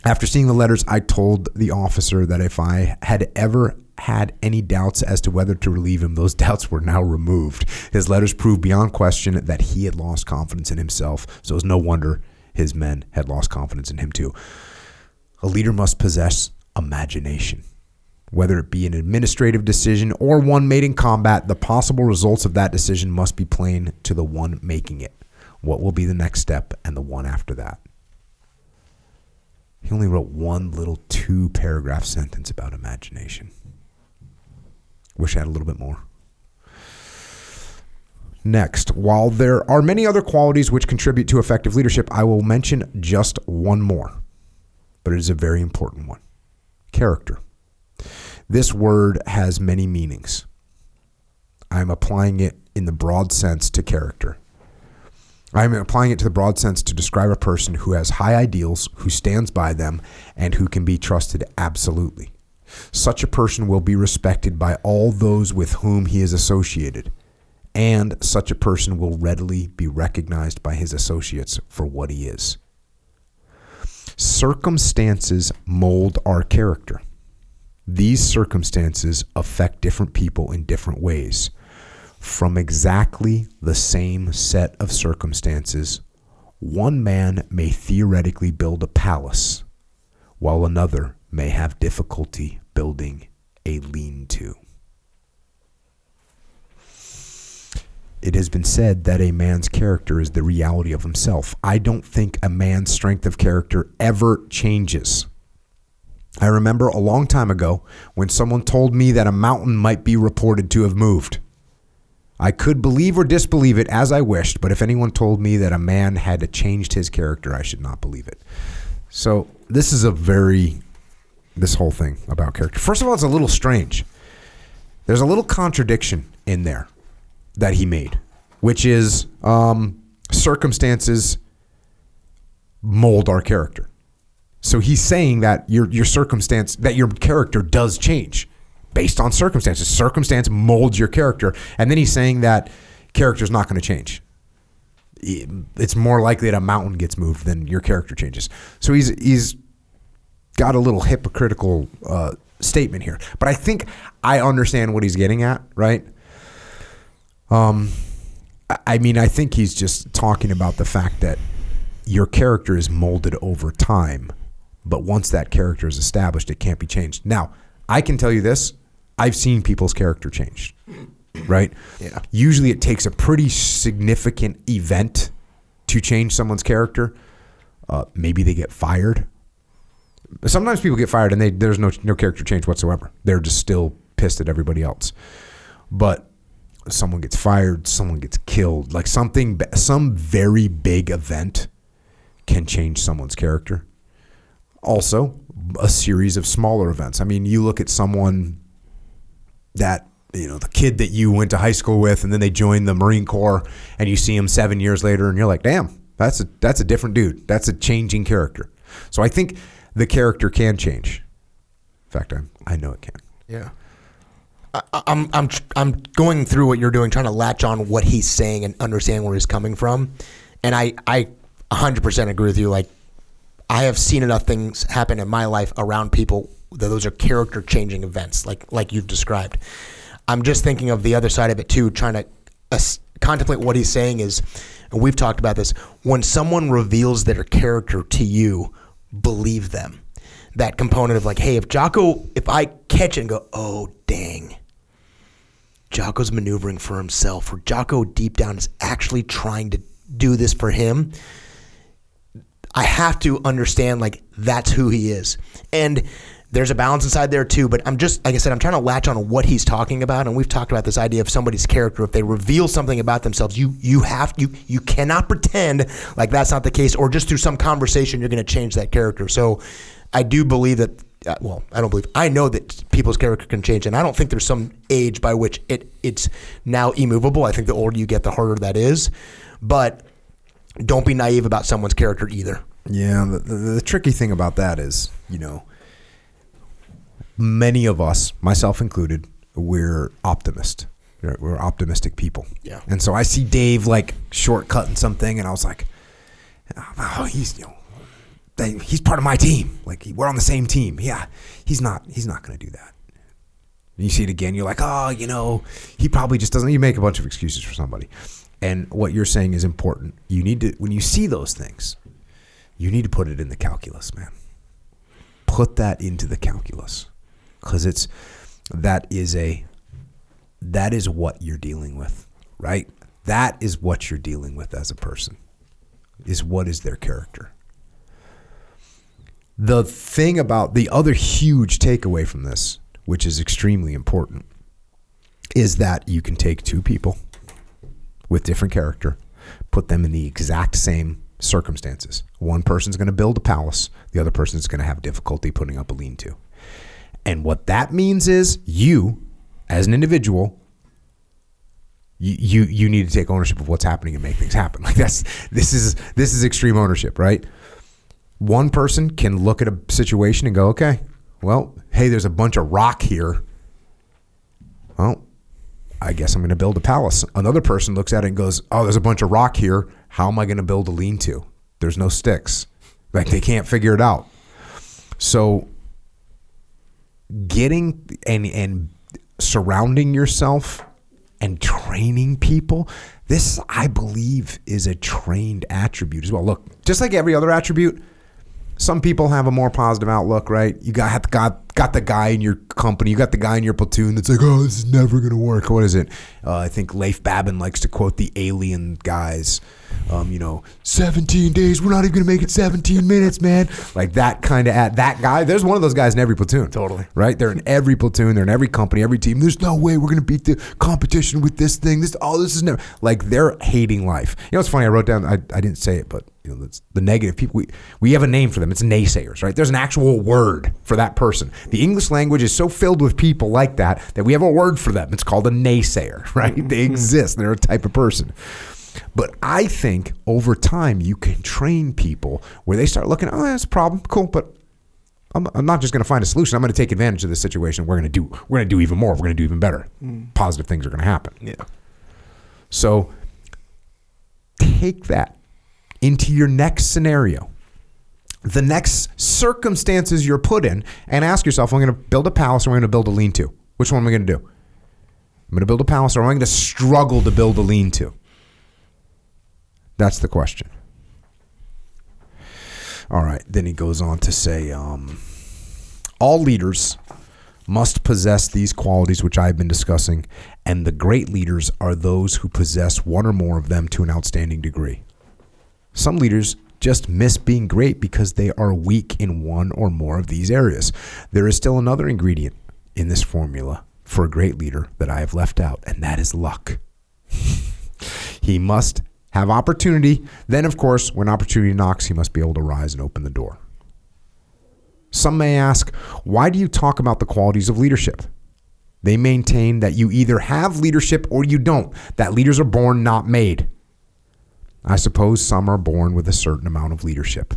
After seeing the letters, I told the officer that if I had ever had any doubts as to whether to relieve him, those doubts were now removed. His letters proved beyond question that he had lost confidence in himself, so it was no wonder his men had lost confidence in him too. A leader must possess imagination. Whether it be an administrative decision or one made in combat, the possible results of that decision must be plain to the one making it. What will be the next step and the one after that? He only wrote one little two paragraph sentence about imagination. Wish I had a little bit more. Next, while there are many other qualities which contribute to effective leadership, I will mention just one more, but it is a very important one character. This word has many meanings. I'm applying it in the broad sense to character. I'm applying it to the broad sense to describe a person who has high ideals, who stands by them, and who can be trusted absolutely. Such a person will be respected by all those with whom he is associated, and such a person will readily be recognized by his associates for what he is. Circumstances mold our character. These circumstances affect different people in different ways. From exactly the same set of circumstances, one man may theoretically build a palace, while another may have difficulty building a lean to. It has been said that a man's character is the reality of himself. I don't think a man's strength of character ever changes. I remember a long time ago when someone told me that a mountain might be reported to have moved. I could believe or disbelieve it as I wished, but if anyone told me that a man had changed his character, I should not believe it. So, this is a very, this whole thing about character. First of all, it's a little strange. There's a little contradiction in there that he made, which is um, circumstances mold our character. So he's saying that your your circumstance that your character does change based on circumstances. Circumstance molds your character, and then he's saying that character's not going to change. It's more likely that a mountain gets moved than your character changes. So he's he's got a little hypocritical uh, statement here, but I think I understand what he's getting at, right? Um, I- mean, I think he's just talking about the fact that your character is molded over time, but once that character is established, it can't be changed. Now, I can tell you this: I've seen people's character change, right? Yeah. Usually, it takes a pretty significant event to change someone's character. Uh, maybe they get fired. Sometimes people get fired and they there's no no character change whatsoever. They're just still pissed at everybody else. But someone gets fired, someone gets killed, like something some very big event can change someone's character. Also, a series of smaller events. I mean, you look at someone that you know the kid that you went to high school with and then they joined the marine corps and you see him seven years later and you're like damn that's a that's a different dude that's a changing character so i think the character can change in fact i, I know it can Yeah. I, I'm I'm I'm going through what you're doing, trying to latch on what he's saying and understand where he's coming from, and I I 100% agree with you. Like I have seen enough things happen in my life around people that those are character changing events, like like you've described. I'm just thinking of the other side of it too, trying to uh, contemplate what he's saying is, and we've talked about this. When someone reveals their character to you, believe them. That component of like, hey, if Jocko, if I catch it and go, oh dang, Jocko's maneuvering for himself, where Jocko deep down is actually trying to do this for him. I have to understand like that's who he is. And there's a balance inside there too, but I'm just like I said, I'm trying to latch on what he's talking about. And we've talked about this idea of somebody's character. If they reveal something about themselves, you you have you you cannot pretend like that's not the case, or just through some conversation you're going to change that character. So I do believe that. Uh, well, I don't believe. I know that people's character can change, and I don't think there's some age by which it it's now immovable. I think the older you get, the harder that is. But don't be naive about someone's character either. Yeah, the, the, the tricky thing about that is, you know, many of us, myself included, we're optimist. We're, we're optimistic people. Yeah. And so I see Dave like shortcutting something, and I was like, oh, he's you know, he's part of my team. Like we're on the same team. Yeah, he's not. He's not going to do that. And you see it again, you're like, oh, you know, he probably just doesn't. You make a bunch of excuses for somebody. And what you're saying is important. You need to, when you see those things, you need to put it in the calculus, man. Put that into the calculus. Because it's, that is a, that is what you're dealing with, right? That is what you're dealing with as a person, is what is their character. The thing about the other huge takeaway from this, which is extremely important, is that you can take two people with different character, put them in the exact same circumstances. One person's going to build a palace, the other person's going to have difficulty putting up a lean to. And what that means is you, as an individual, you, you you need to take ownership of what's happening and make things happen. Like that's this is this is extreme ownership, right? One person can look at a situation and go, okay, well, hey, there's a bunch of rock here. Well, I guess I'm going to build a palace. Another person looks at it and goes, oh, there's a bunch of rock here. How am I going to build a lean to? There's no sticks. Like they can't figure it out. So getting and and surrounding yourself and training people this i believe is a trained attribute as well look just like every other attribute some people have a more positive outlook right you got got got the guy in your company, you got the guy in your platoon that's like, oh, this is never gonna work. What is it? Uh, I think Leif Babin likes to quote the alien guys. Um, you know, 17 days. We're not even gonna make it 17 minutes, man. Like that kind of at that guy. There's one of those guys in every platoon. Totally. right. They're in every platoon. They're in every company, every team. There's no way we're gonna beat the competition with this thing. This oh, this is never like they're hating life. You know, it's funny. I wrote down. I, I didn't say it, but you know, that's the negative people. We we have a name for them. It's naysayers, right? There's an actual word for that person. The English language is so filled with people like that that we have a word for them. It's called a naysayer, right? They exist. They're a type of person. But I think over time you can train people where they start looking, oh, that's a problem, cool, but I'm, I'm not just going to find a solution. I'm going to take advantage of this situation. We're going to do we're going to do even more. We're going to do even better. Mm. Positive things are going to happen. Yeah. So take that into your next scenario, the next circumstances you're put in, and ask yourself, I'm going to build a palace or I'm going to build a lean to. Which one am I going to do? I'm going to build a palace or am I going to struggle to build a lean to? That's the question. All right. Then he goes on to say um, all leaders must possess these qualities which I've been discussing, and the great leaders are those who possess one or more of them to an outstanding degree. Some leaders just miss being great because they are weak in one or more of these areas. There is still another ingredient in this formula for a great leader that I have left out, and that is luck. he must have opportunity. Then, of course, when opportunity knocks, he must be able to rise and open the door. Some may ask, why do you talk about the qualities of leadership? They maintain that you either have leadership or you don't, that leaders are born, not made. I suppose some are born with a certain amount of leadership.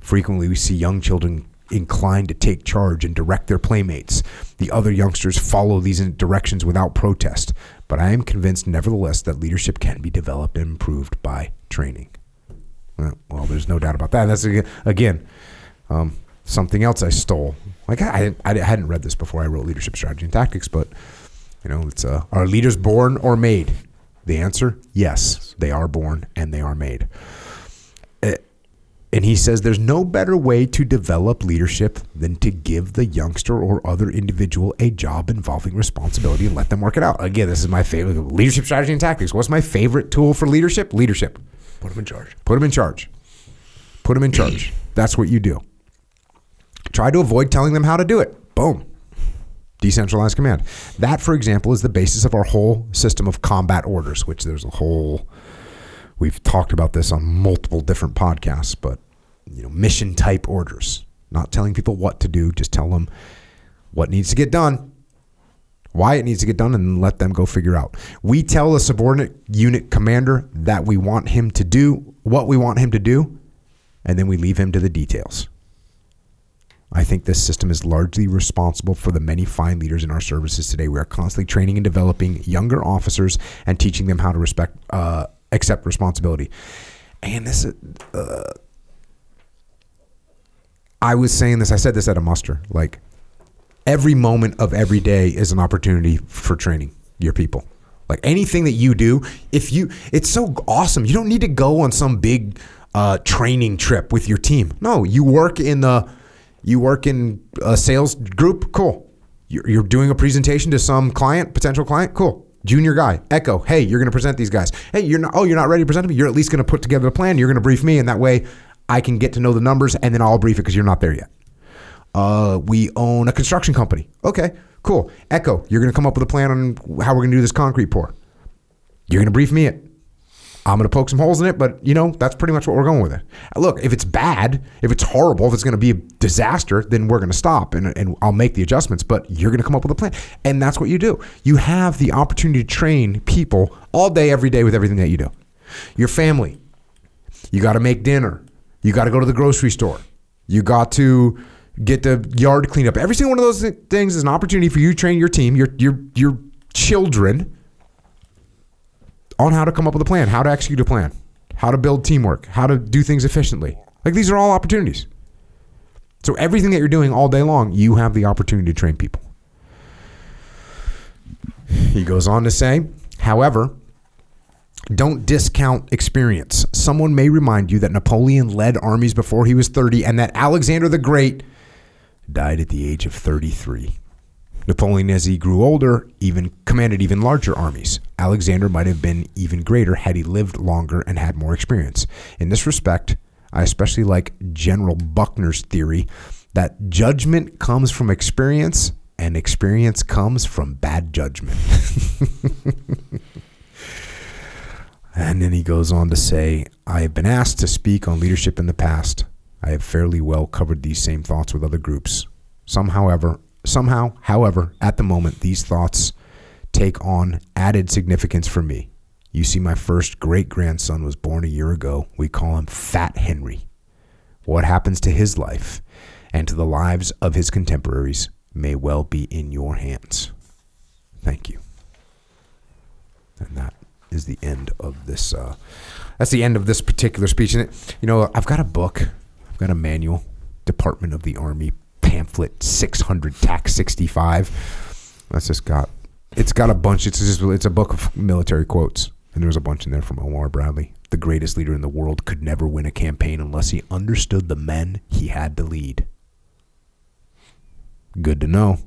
Frequently, we see young children inclined to take charge and direct their playmates. The other youngsters follow these directions without protest. But I am convinced, nevertheless, that leadership can be developed and improved by training. Well, well, there's no doubt about that. That's again um, something else I stole. Like I, I, I hadn't read this before I wrote leadership strategy and tactics, but you know, it's uh, are leaders born or made? The answer, yes, they are born and they are made. And he says there's no better way to develop leadership than to give the youngster or other individual a job involving responsibility and let them work it out. Again, this is my favorite leadership strategy and tactics. What's my favorite tool for leadership? Leadership. Put them in charge. Put them in charge. Put them in charge. That's what you do. Try to avoid telling them how to do it. Boom. Decentralized command. That, for example, is the basis of our whole system of combat orders, which there's a whole. We've talked about this on multiple different podcasts, but you know, mission type orders. Not telling people what to do, just tell them what needs to get done, why it needs to get done, and let them go figure out. We tell a subordinate unit commander that we want him to do what we want him to do, and then we leave him to the details. I think this system is largely responsible for the many fine leaders in our services today. We are constantly training and developing younger officers and teaching them how to respect, uh, accept responsibility. And this, is, uh, I was saying this. I said this at a muster. Like every moment of every day is an opportunity for training your people. Like anything that you do, if you, it's so awesome. You don't need to go on some big uh, training trip with your team. No, you work in the, you work in a sales group. Cool. You're, you're doing a presentation to some client, potential client. Cool. Junior guy, Echo. Hey, you're going to present these guys. Hey, you're not. Oh, you're not ready to present me. You're at least going to put together a plan. You're going to brief me, and that way, I can get to know the numbers, and then I'll brief it because you're not there yet. Uh, we own a construction company. Okay, cool. Echo, you're going to come up with a plan on how we're going to do this concrete pour. You're going to brief me it. I'm going to poke some holes in it, but you know, that's pretty much what we're going with it. Look, if it's bad, if it's horrible, if it's going to be a disaster, then we're going to stop and, and I'll make the adjustments, but you're going to come up with a plan. And that's what you do. You have the opportunity to train people all day, every day with everything that you do. Your family, you got to make dinner. You got to go to the grocery store. You got to get the yard cleaned up. Every single one of those thi- things is an opportunity for you to train your team, your your your children on how to come up with a plan, how to execute a plan, how to build teamwork, how to do things efficiently. Like these are all opportunities. So everything that you're doing all day long, you have the opportunity to train people. He goes on to say, however, don't discount experience. Someone may remind you that Napoleon led armies before he was 30 and that Alexander the Great died at the age of 33. Napoleon, as he grew older, even commanded even larger armies. Alexander might have been even greater had he lived longer and had more experience. In this respect, I especially like General Buckner's theory that judgment comes from experience and experience comes from bad judgment. and then he goes on to say, I have been asked to speak on leadership in the past. I have fairly well covered these same thoughts with other groups. Some, however, somehow, however, at the moment, these thoughts take on added significance for me. You see, my first great grandson was born a year ago. We call him Fat Henry. What happens to his life and to the lives of his contemporaries may well be in your hands. Thank you. And that is the end of this. Uh, that's the end of this particular speech. And it, you know, I've got a book, I've got a manual, Department of the Army pamphlet 600 tax 65. That's just got. It's got a bunch. It's just it's a book of military quotes, and there's a bunch in there from Omar Bradley. The greatest leader in the world could never win a campaign unless he understood the men he had to lead. Good to know.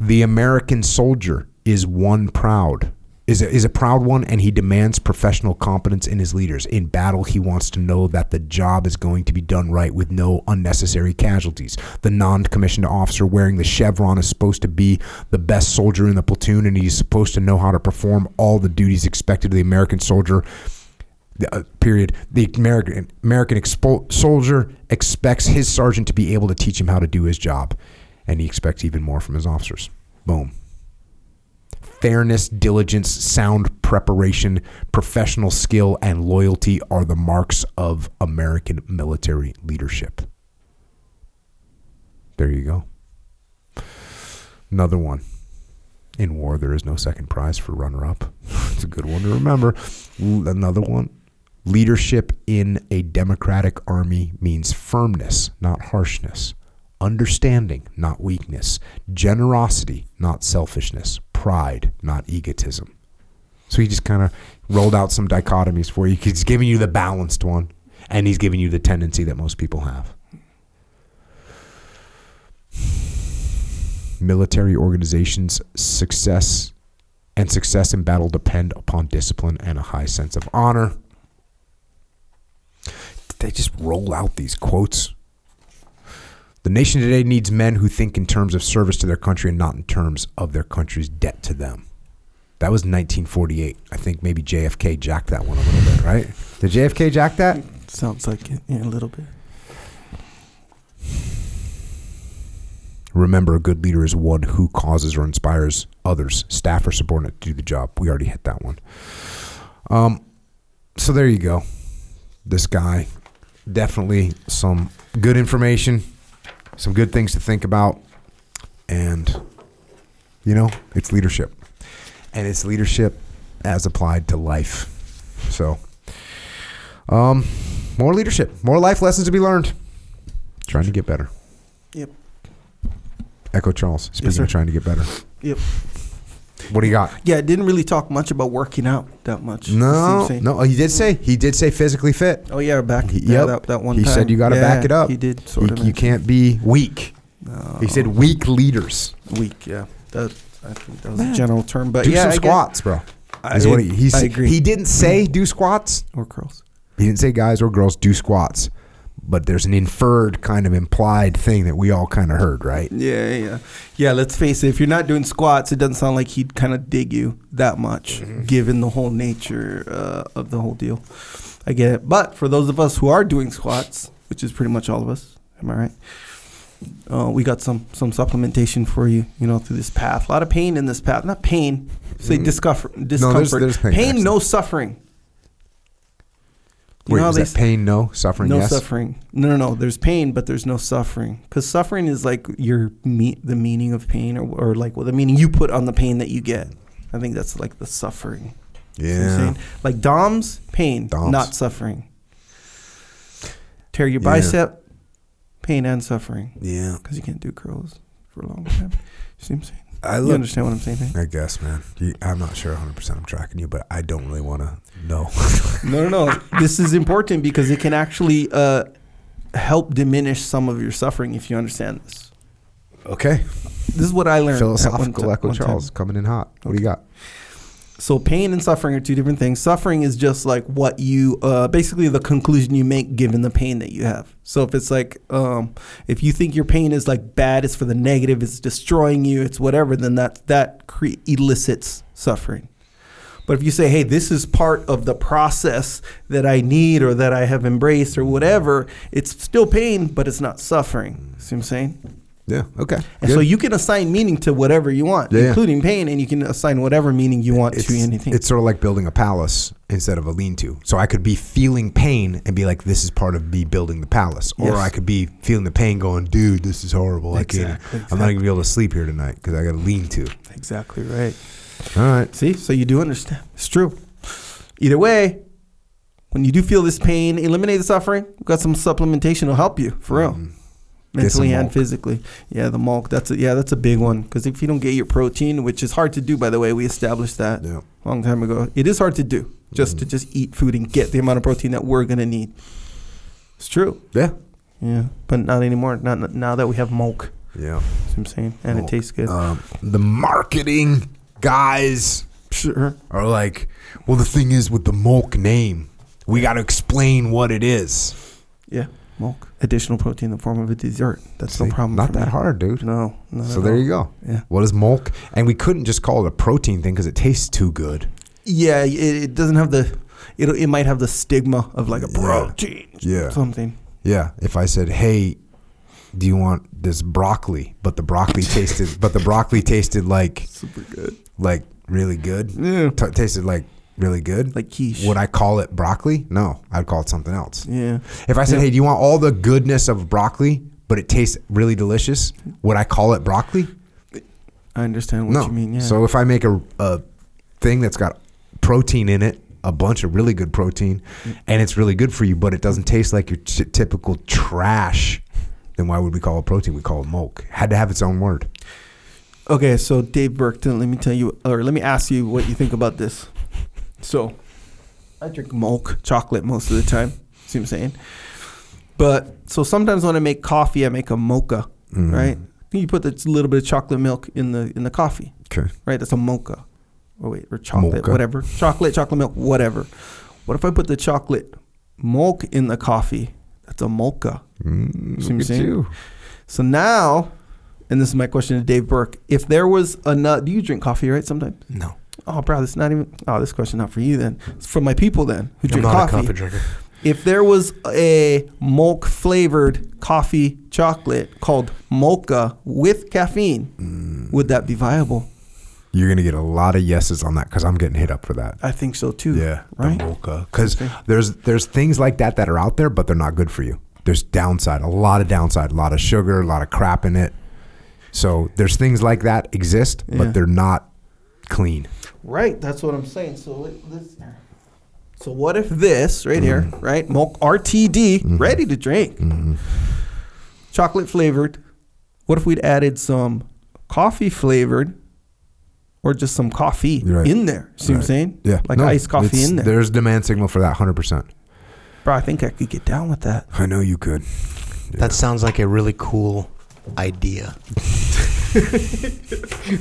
The American soldier is one proud, is a, is a proud one, and he demands professional competence in his leaders. In battle, he wants to know that the job is going to be done right with no unnecessary casualties. The non commissioned officer wearing the chevron is supposed to be the best soldier in the platoon, and he's supposed to know how to perform all the duties expected of the American soldier uh, period. The American American expo- soldier expects his sergeant to be able to teach him how to do his job, and he expects even more from his officers. Boom. Fairness, diligence, sound preparation, professional skill, and loyalty are the marks of American military leadership. There you go. Another one. In war, there is no second prize for runner up. it's a good one to remember. Another one. Leadership in a democratic army means firmness, not harshness. Understanding, not weakness. Generosity, not selfishness. Pride, not egotism. So he just kind of rolled out some dichotomies for you. He's giving you the balanced one, and he's giving you the tendency that most people have. Military organizations' success and success in battle depend upon discipline and a high sense of honor. Did they just roll out these quotes? The nation today needs men who think in terms of service to their country and not in terms of their country's debt to them. That was 1948. I think maybe JFK jacked that one a little bit, right? Did JFK jack that? Sounds like it. Yeah, a little bit. Remember, a good leader is one who causes or inspires others, staff or subordinate, to do the job. We already hit that one. Um, so there you go. This guy, definitely some good information, some good things to think about, and you know, it's leadership, and it's leadership as applied to life. So, um, more leadership, more life lessons to be learned. Trying to get better. Yep. Echo Charles. Speaking sir. of trying to get better. Yep. What do you got? Yeah, it didn't really talk much about working out that much. No, no. Oh, he did say he did say physically fit. Oh yeah, back. He, yeah, yep. that, that one. he time. said you got to Yeah, back it up. He did sort You, of. you can't be weak. No. He said weak leaders. weak. Yeah, that I think that was Man. a general term. But do yeah, some I get- squats, bro. I, what he, he, I agree. he didn't say mm. do squats. or curls. He didn't say guys or girls do squats. But there's an inferred kind of implied thing that we all kind of heard, right? Yeah, yeah, yeah. Let's face it. If you're not doing squats, it doesn't sound like he'd kind of dig you that much, Mm-hmm. given the whole nature uh, of the whole deal. I get it. But for those of us who are doing squats, which is pretty much all of us, am I right? Uh, we got some some supplementation for you, you know, through this path. A lot of pain in this path. Not pain, say Mm. discomfort. discomfort. there's pain, pain no suffering. Wait, is they that pain? No suffering. no yes. suffering. No, no, no. There's pain, but there's no suffering. Because suffering is like your me- the meaning of pain, or, or like well, the meaning you put on the pain that you get. I think that's like the suffering. See what I'm Yeah. Like DOMS, pain, DOMS. not suffering. Tear your Yeah. bicep, pain and suffering. Yeah. Because you can't do curls for a long time. You see what I'm saying? I You understand what I'm saying? man? I guess, man. You, I'm not sure 100. percent I'm tracking you, but I don't really want to know. No, no, no. this is important because it can actually uh, help diminish some of your suffering if you understand this. Okay. This is what I learned. Philosophical ti- Echo one time. Charles coming in hot. What do you got? So pain and suffering are two different things. Suffering is just like what you, uh, basically the conclusion you make given the pain that you have. So if it's like, um, if you think your pain is like bad, it's for the negative, it's destroying you, it's whatever, then that that cre- elicits suffering. But if you say, hey, this is part of the process that I need or that I have embraced or whatever, it's still pain, but it's not suffering. See what I'm saying? Yeah. Okay. And so you can assign meaning to whatever you want, Yeah, yeah. including pain, and you can assign whatever meaning you want it's, to anything. it's sort of like building a palace instead of a lean-to. So I could be feeling pain and be like, "This is part of me building the palace," or I could be feeling the pain, going, "Dude, this is horrible. I can't. Exactly, I'm not gonna be able to sleep here tonight because I got to lean to." exactly right. All right. See, so you do understand. It's true. Either way, when you do feel this pain, eliminate the suffering. We've got some supplementation to help you for real, Mm. Mentally and physically. Yeah, the milk. That's a, yeah, that's a big one because if you don't get your protein, which is hard to do, by the way, we established that Yeah. a long time ago. It is hard to do just Mm. to just eat food and get the amount of protein that we're gonna need. It's true. Yeah. Yeah, but not anymore. Not not- now that we have milk. Yeah. See what I'm saying, and Milk. it tastes good. Um, the marketing guys sure. are like, "Well, the thing is with the milk name, we got to explain what it is." Yeah, milk. Additional protein in the form of a dessert. That's no problem. Not that me. hard, dude. No. So there all. you go. Yeah. What is milk? And we couldn't just call it a protein thing because it tastes too good. Yeah, it, it doesn't have the. It it might have the stigma of like a Yeah. protein. Yeah. Something. Yeah. If I said, "Hey, do you want this broccoli?" but the broccoli tasted, but the broccoli tasted like Super good. like really good. Yeah. T- tasted like really good. Like quiche. Would I call it broccoli? No, I'd call it something else. Yeah. If I said, Yeah. "Hey, do you want all the goodness of broccoli, but it tastes really delicious?" Would I call it broccoli? I understand what no. you mean. Yeah. So if I make a, a thing that's got protein in it, a bunch of really good protein, Mm. and it's really good for you, but it doesn't taste like your t- typical trash, then why would we call it protein? We call it milk. Had to have its own word. Okay, so Dave Burkton, let me tell you, or let me ask you what you think about this. So, I drink milk, chocolate most of the time. See what I'm saying? But so sometimes when I make coffee, I make a mocha, Mhm. right? You put a little bit of chocolate milk in the in the coffee, Okay. right? That's a mocha. Oh wait, or chocolate, Mocha. whatever. Chocolate, chocolate milk, whatever. What if I put the chocolate milk in the coffee? That's a mocha. Mm, See what I'm saying? you. So now, and this is my question to Dave Burke: If there was a nut, do you drink coffee right sometimes? No, Oh, bro, this is not even. Oh, this question not for you then. It's for my people then who I'm drink not coffee. a coffee drinker. If there was a milk flavored coffee chocolate called mocha with caffeine, Mm. would that be viable? You're gonna get a lot of yeses on that because I'm getting hit up for that. I think so too. Yeah, Right? the mocha. Because there's there's things like that that are out there, but they're not good for you. There's downside, a lot of downside, a lot of sugar, a lot of crap in it. So there's things like that exist, Yeah. but they're not clean. Right. That's what I'm saying. So let- this. So what if this right here, Mm-hmm. right? Milk RTD, ready to drink, chocolate flavored. What if we'd added some coffee flavored, or just some coffee Right. in there? See what I'm saying? Yeah, like No, iced coffee in there. There's demand signal for that, hundred percent. Bro, I think I could get down with that. I know you could. That sounds like a really cool idea.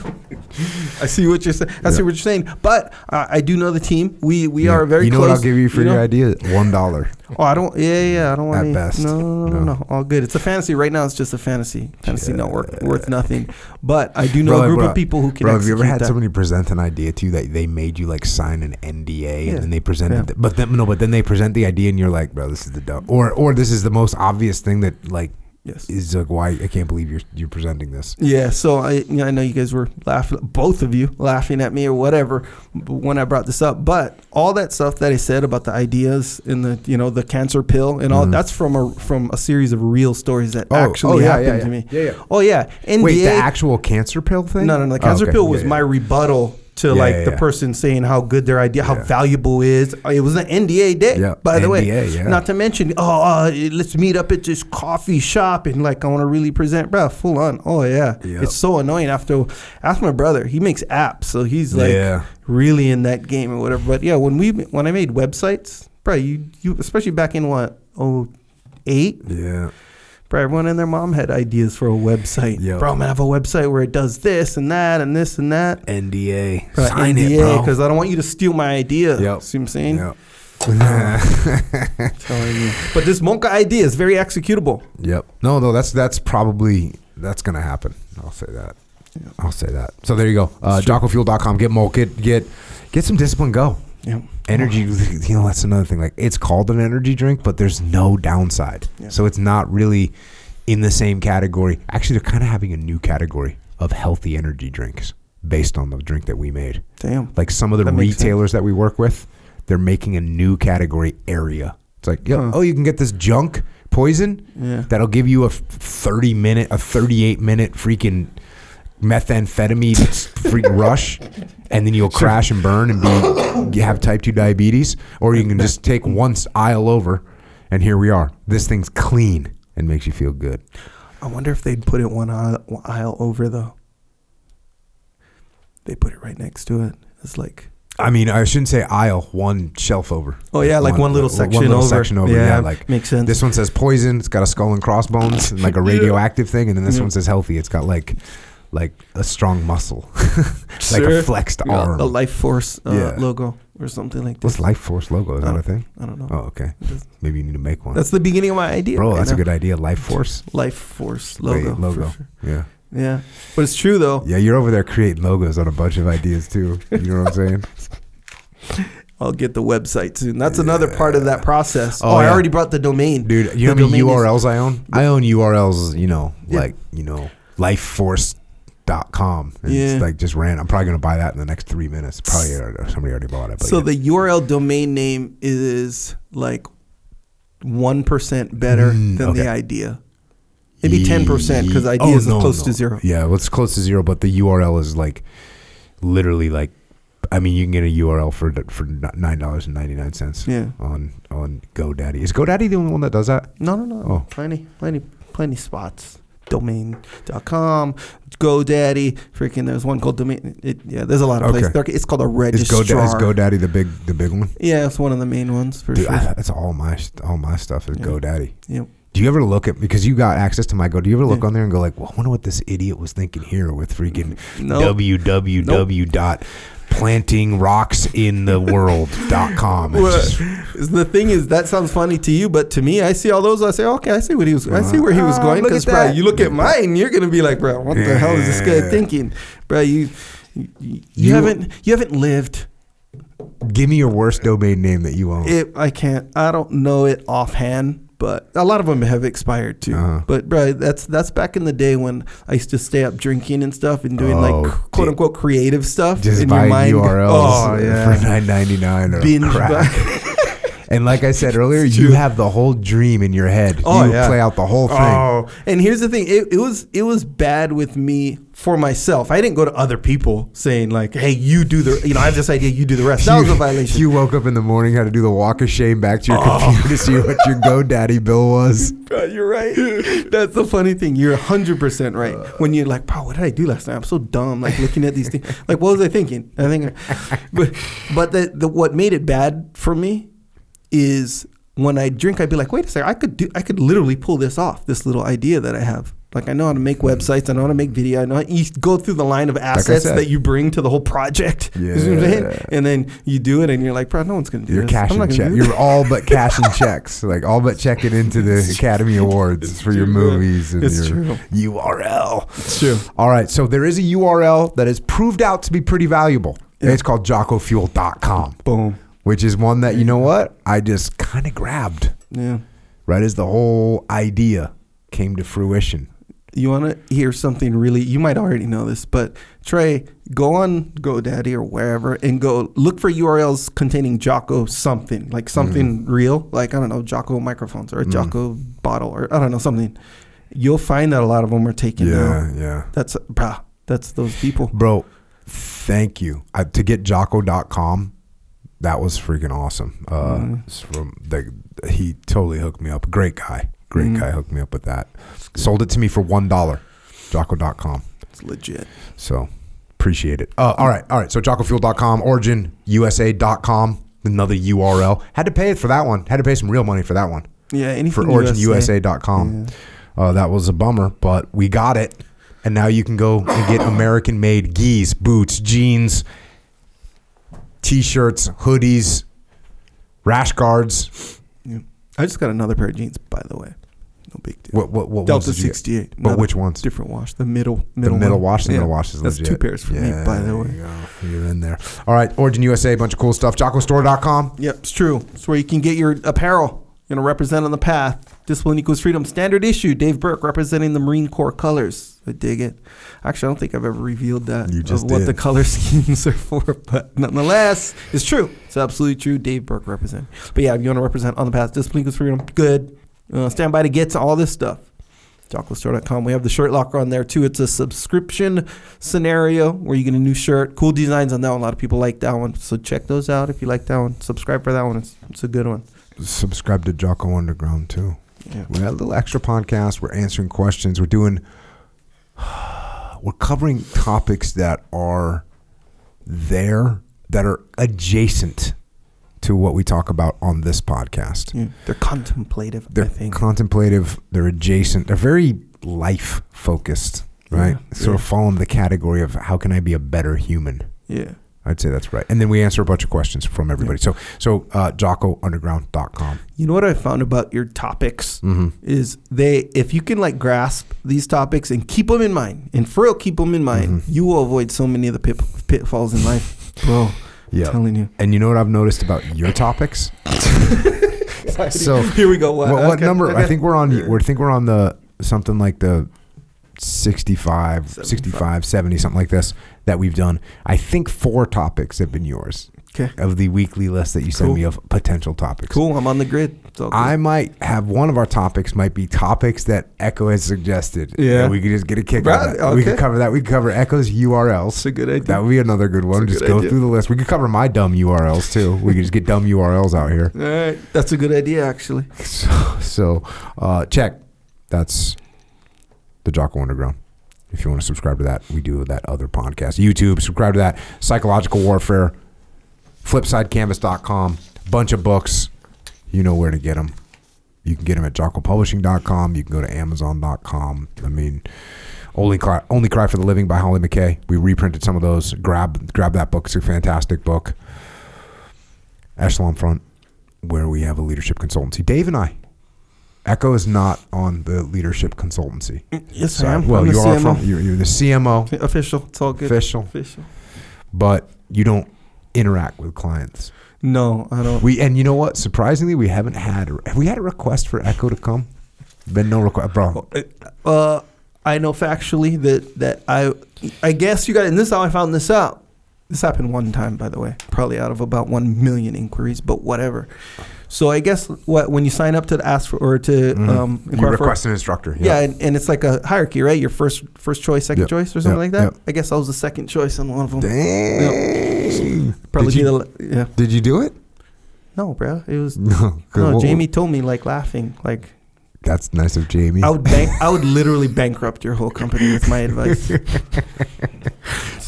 I see what you're saying. I see what you're saying. But uh, I do know the team. We we are very. You know close, what I'll give you for know? your idea? One dollar. Oh, I don't. Yeah, yeah. I don't want At any. best. No, no, no, no, No. no. All good. It's a fantasy right now. It's just a fantasy. Fantasy Yeah. network worth nothing. But I do know a group of people who can. Bro, have you ever execute had that. somebody present an idea to you that they made you like sign an NDA Yeah. and then they presented, Yeah. the, but then no, but then they present the idea and you're like, bro, this is the dumb, or or this is the most obvious thing that like Yes. is like why I can't believe you're you're presenting this. Yeah, so I, I know you guys were laughing, both of you laughing at me or whatever when I brought this up. But all that stuff that I said about the ideas and the, you know, the cancer pill and all Mhm. that's from a from a series of real stories that Oh, actually oh, yeah, happened yeah, to me. Yeah, yeah. Oh yeah, NDA. Wait, the actual cancer pill thing? No, no, no. The Oh, cancer okay. pill was Yeah, my rebuttal to Yeah, like yeah, the yeah. person saying how good their idea, how valuable it is. It was an NDA day, by the way. Not to mention, oh, uh, let's meet up at this coffee shop and like I want to really present, bro. Full on. Oh yeah, Yep. it's so annoying. After ask my brother, he makes apps, so he's like really in that game or whatever. But yeah, when we when I made websites, bro, you you especially back in what oh eight Yeah. Bro, everyone and their mom had ideas for a website. Yep. Bro, I'm gonna have a website where it does this and that and this and that. NDA. Bro, Sign it, NDA, bro. because I don't want you to steal my idea. Yep. See what I'm saying? Yep. Telling you. But this mocha idea is very executable. Yep. No, no, that's that's probably that's gonna happen. I'll say that. I'll say that. So there you go. Uh, JockoFuel.com. Get more. Get get get some discipline. Go. Yep. Energy. You know that's another thing. Like it's called an energy drink, but there's no downside. Yeah. So it's not really in the same category. Actually, they're kind of having a new category of healthy energy drinks based on the drink that we made. Damn. Like some of the That retailers that we work with, they're making a new category area. It's like, yeah, Huh. oh, you can get this junk poison Yeah. that'll give you a 30 minute, a 38 minute freaking methamphetamine freaking rush, and then you'll crash and burn and be you have type 2 diabetes. Or you can just take one aisle over, and here we are. This thing's clean and makes you feel good. I wonder if they'd put it one aisle, one aisle over though. They put it right next to it. It's like I mean, I shouldn't say aisle, one shelf over. oh yeah, like one, little section one little over. section over. Yeah, like makes sense. This one says poison. It's got a skull and crossbones, and like a radioactive thing, and then this Yeah. one says healthy. It's got like like a strong muscle, like Sure. a flexed Yeah, arm. a Life Force uh, Yeah. logo or something like What's this. Life Force logo? Is that Oh. a thing? I don't know. Oh, okay. Maybe you need to make one. That's the beginning of my idea. Bro, right that's a good idea. Life Force Life Force logo. logo. sure. Yeah, Yeah, but it's true though. yeah. You're over there creating logos on a bunch of ideas too. You know what I'm saying? I'll get the website soon. That's another part of that process. Oh, Oh, I already brought the domain. Dude, you know The how many domain is- URLs I own? I own URLs, you know, Yeah. like, you know, lifeforce.com. And Yeah. It's like just ran. I'm probably going to buy that in the next three minutes. Probably already- somebody already bought it. But So yeah. the URL domain name is like one percent better Mm, than the idea. Maybe ten percent because idea is oh, no, close no. to zero. Yeah, well, it's close to zero, but the URL is like literally like, I mean, you can get a URL for for nine dollars and ninety nine cents. Yeah. On on GoDaddy. Is GoDaddy the only one that does that? No, no, no. Oh. Plenty, plenty, plenty spots. Domain.com, GoDaddy, freaking. There's one called domain. It, yeah, there's a lot of Okay. places. It's called a Is registrar. GoDaddy, is GoDaddy the big the big one? yeah, it's one of the main ones for Dude, sure. I, that's all my all my stuff is Yeah. GoDaddy. Yep. Do you ever look at because you got access to my Go? Do you ever look Yeah. on there and go like, "Well, I wonder what this idiot was thinking here with freaking No. www dot plantingrocksintheworld.com." It's Well, just- is the thing is that sounds funny to you, but to me, I see all those. I say, okay, I see what he was. I see where he was Ah, going. look Because, at bro, that. you look at mine, you're gonna be like, bro, what the hell is this guy thinking, bro? You, you, you, You- haven't, you haven't lived. Give me your worst domain name that you own. It, I can't. I don't know it offhand, but a lot of them have expired too. Uh-huh. But bro, that's that's back in the day when I used to stay up drinking and stuff and doing Oh, like quote unquote creative stuff. just in buy your mind. URLs Oh yeah. for nine ninety nine or Binge crack. and like I said earlier, you have the whole dream in your head. Oh, you yeah. play out the whole thing. Oh, and here's the thing: it, it was it was bad with me for myself. I didn't go to other people saying like, "Hey, you do the you know I have this idea, you do the rest." That was a violation. You woke up in the morning, had to do the walk of shame back to your Oh. computer to see what your GoDaddy bill was. Bro, you're right. That's the funny thing. You're 100 percent right. Uh. When you're like, "Bro, what did I do last night? I'm so dumb." Like looking at these things. Like, what was I thinking? I think, but but the, the what made it bad for me is when I drink, I'd be like, "Wait a second, I could do, I could literally pull this off. This little idea that I have." Like I know how to make websites. I know how to make video. I know how, you go through the line of assets said. that you bring to the whole project. You see what I'm saying? Yeah. And then you do it, and you're like, bro, no one's gonna do You're this. I'm cashing not gonna check. do You're all but cashing checks, like all but checking into the Academy Awards for your true, man. movies and It's your true. URL. It's true. All right, so there is a URL that has proved out to be pretty valuable. Yeah. It's called jockofuel.com, Boom. Which is one that you know what I just kind of grabbed Yeah. right as the whole idea came to fruition. You want to hear something really? You might already know this, but Trey, go on GoDaddy or wherever and go look for URLs containing Jocko something, like something Mm. real, like I don't know, Jocko microphones or a Jocko bottle or I don't know something. You'll find that a lot of them are taken out. yeah. That's bruh, that's those people. Bro, thank you. I, to get jocko.com, that was freaking awesome. Uh, Mm-hmm. from the, he totally hooked me up. Great guy. Great Mhm. guy hooked me up with that. Sold it to me for $1. Jocko.com. It's legit. So appreciate it. Uh, all right. All right. So jockofuel.com, originusa.com, another URL. Had to pay for that one. Had to pay some real money for that one. Yeah, anything For USA. originusa.com. Yeah. Uh, that was a bummer, but we got it. And now you can go and get American made geese, boots, jeans, t shirts, hoodies, rash guards. Yeah. I just got another pair of jeans, by the way. No big deal. What, what, what Delta get? 68. But which ones? Different wash. The middle. The middle middle one. wash, the Yeah. middle wash is That's legit. two pairs for me, by the way. You You're in there. All right, Origin USA, bunch of cool stuff. JockoStore.com. Yep, it's true. It's where you can get your apparel. You're gonna represent on the path. Discipline equals freedom. Standard issue. Dave Burke representing the Marine Corps colors. I dig it. Actually, I don't think I've ever revealed that You just of what the color schemes are for, but nonetheless, it's true. It's absolutely true. Dave Burke represent. But yeah, if you want to represent on the path, discipline equals freedom. Good. Uh, stand by to get to all this stuff. JockoStore.com. We have the shirt locker on there too. It's a subscription scenario where you get a new shirt. Cool designs on that one. A lot of people like that one. So check those out if you like that one. Subscribe for that one. It's, it's a good one. Subscribe to Jocko Underground, too. Yeah. We got a little extra podcast. We're answering questions. We're doing, we're covering topics that are there, that are adjacent to what we talk about on this podcast. Yeah. They're contemplative, They're I think. contemplative, they're adjacent, they're very life focused, right? Yeah, Sort of fall in the category of how can I be a better human? yeah. I'd say that's right. And then we answer a bunch of questions from everybody. So, so uh, JockoUnderground.com. You know what I found about your topics Mm-hmm. is they if you can like grasp these topics and keep them in mind and for real keep them in mind, Mhm. you will avoid so many of the pit, pitfalls in life, bro. Yeah. I'm telling you. And you know what I've noticed about your topics? so Here we go. what, what Okay, number? I think we're on. We think we're on the something like the 65, 75. 65, 70, something like this that we've done. I think four topics have been yours Okay. of the weekly list that you send Cool. me of potential topics. Cool. I'm on the grid. I might have one of our topics might be topics that Echo has suggested. Yeah. We could just get a kick Right, out of that. We could cover that. We could cover Echo's URLs. It's a good idea. That would be another good one. Just good go idea. through the list. We could cover my dumb URLs too. We could just get dumb URLs out here. All right. That's a good idea, actually. So, so uh, check. That's the Jocko Underground. If you want to subscribe to that, we do that other podcast. YouTube, subscribe to that. Psychological Warfare, flipsidecanvas.com, bunch of books. You know where to get them. You can get them at jockopublishing.com. You can go to amazon.com. I mean, only cry, only cry for the living by Holly McKay. We reprinted some of those. Grab grab that book. It's a fantastic book. Echelon Front, where we have a leadership consultancy. Dave and I. Echo is not on the leadership consultancy. Yes, So- I am. Well, I'm you are from you're, you're the CMO, official. It's all good. official, Official. but you don't interact with clients. No, I don't. We and you know what? Surprisingly, we haven't had have we had a request for Echo to come. Been no request, bro. Uh, I know factually that that I I guess you got and this is how I found this out. This happened one time, by the way, probably out of about one million inquiries, but whatever. So I guess what when you sign up to ask for or to Mhm. um, you inquire for request an instructor. yeah, and, and it's like a hierarchy, right? Your first first choice, second Yep, choice, or something yep, like that. yep. I guess I was the second choice on one of them. Dang. Probably did, you, the yeah. did you do it? No, bro, it was No. good. no. Jamie told me like laughing, like That's nice of Jamie. I would bank, I would literally bankrupt your whole company with my advice.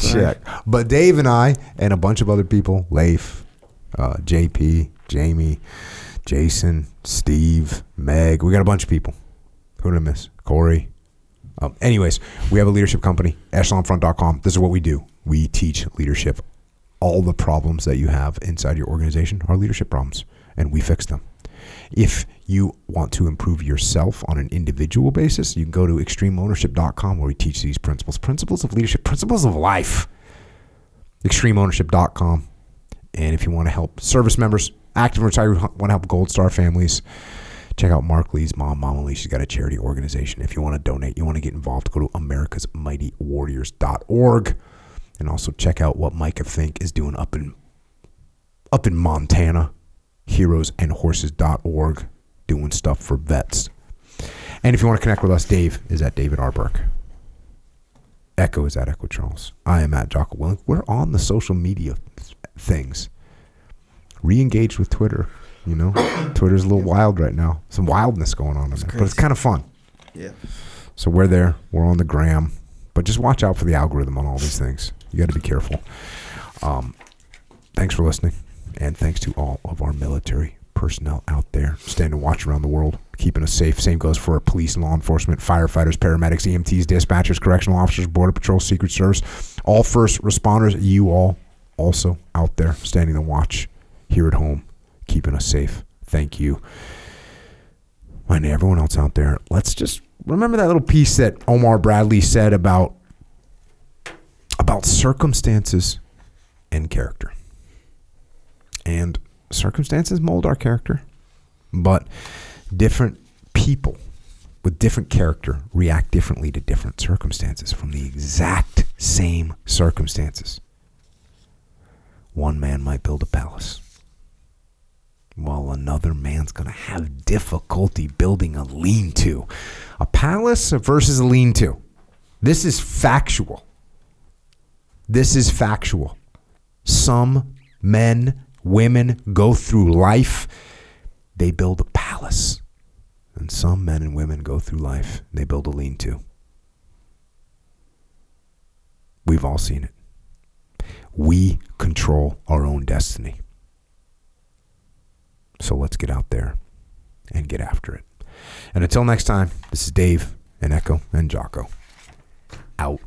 Check. But Dave and I and a bunch of other people, Leif, uh, JP, Jamie, Jason, Steve, Meg, we got a bunch of people. Who did I miss? Corey. Um, anyways, we have a leadership company, echelonfront.com. This is what we do. We teach leadership. All the problems that you have inside your organization are leadership problems, and we fix them. If you want to improve yourself on an individual basis, you can go to extremeownership.com where we teach these principles principles of leadership, principles of life. Extremeownership.com. And if you want to help service members, active and retired, want to help Gold Star families, check out Mark Lee's mom, Mama Lee. She's got a charity organization. If you want to donate, you want to get involved, go to america's mighty americasmightywarriors.org. And also check out what Micah Fink is doing up in up in Montana, heroesandhorses.org, doing stuff for vets. And if you want to connect with us, Dave is at David R. Burke. Echo is at Echo Charles. I am at Jocko Willink. We're on the social media things. Re-engaged with Twitter. You know, Twitter's a little wild right now. Some wildness going on in there, but it's kind of fun. Yeah. So we're there. We're on the gram, but just watch out for the algorithm on all these things. You got to be careful. Um, thanks for listening, and thanks to all of our military personnel out there standing watch around the world, keeping us safe. Same goes for our police, law enforcement, firefighters, paramedics, EMTs, dispatchers, correctional officers, border patrol, secret service, all first responders. You all also out there standing the watch here at home, keeping us safe. Thank you. And everyone else out there, let's just remember that little piece that Omar Bradley said about about circumstances and character. And circumstances mold our character, but different people with different character react differently to different circumstances from the exact same circumstances. One man might build a palace, while another man's going to have difficulty building a lean to. A palace versus a lean to. This is factual. This is factual. Some men, women go through life, they build a palace. And some men and women go through life, they build a lean to. We've all seen it. We control our own destiny. So let's get out there and get after it. And until next time, this is Dave and Echo and Jocko. Out.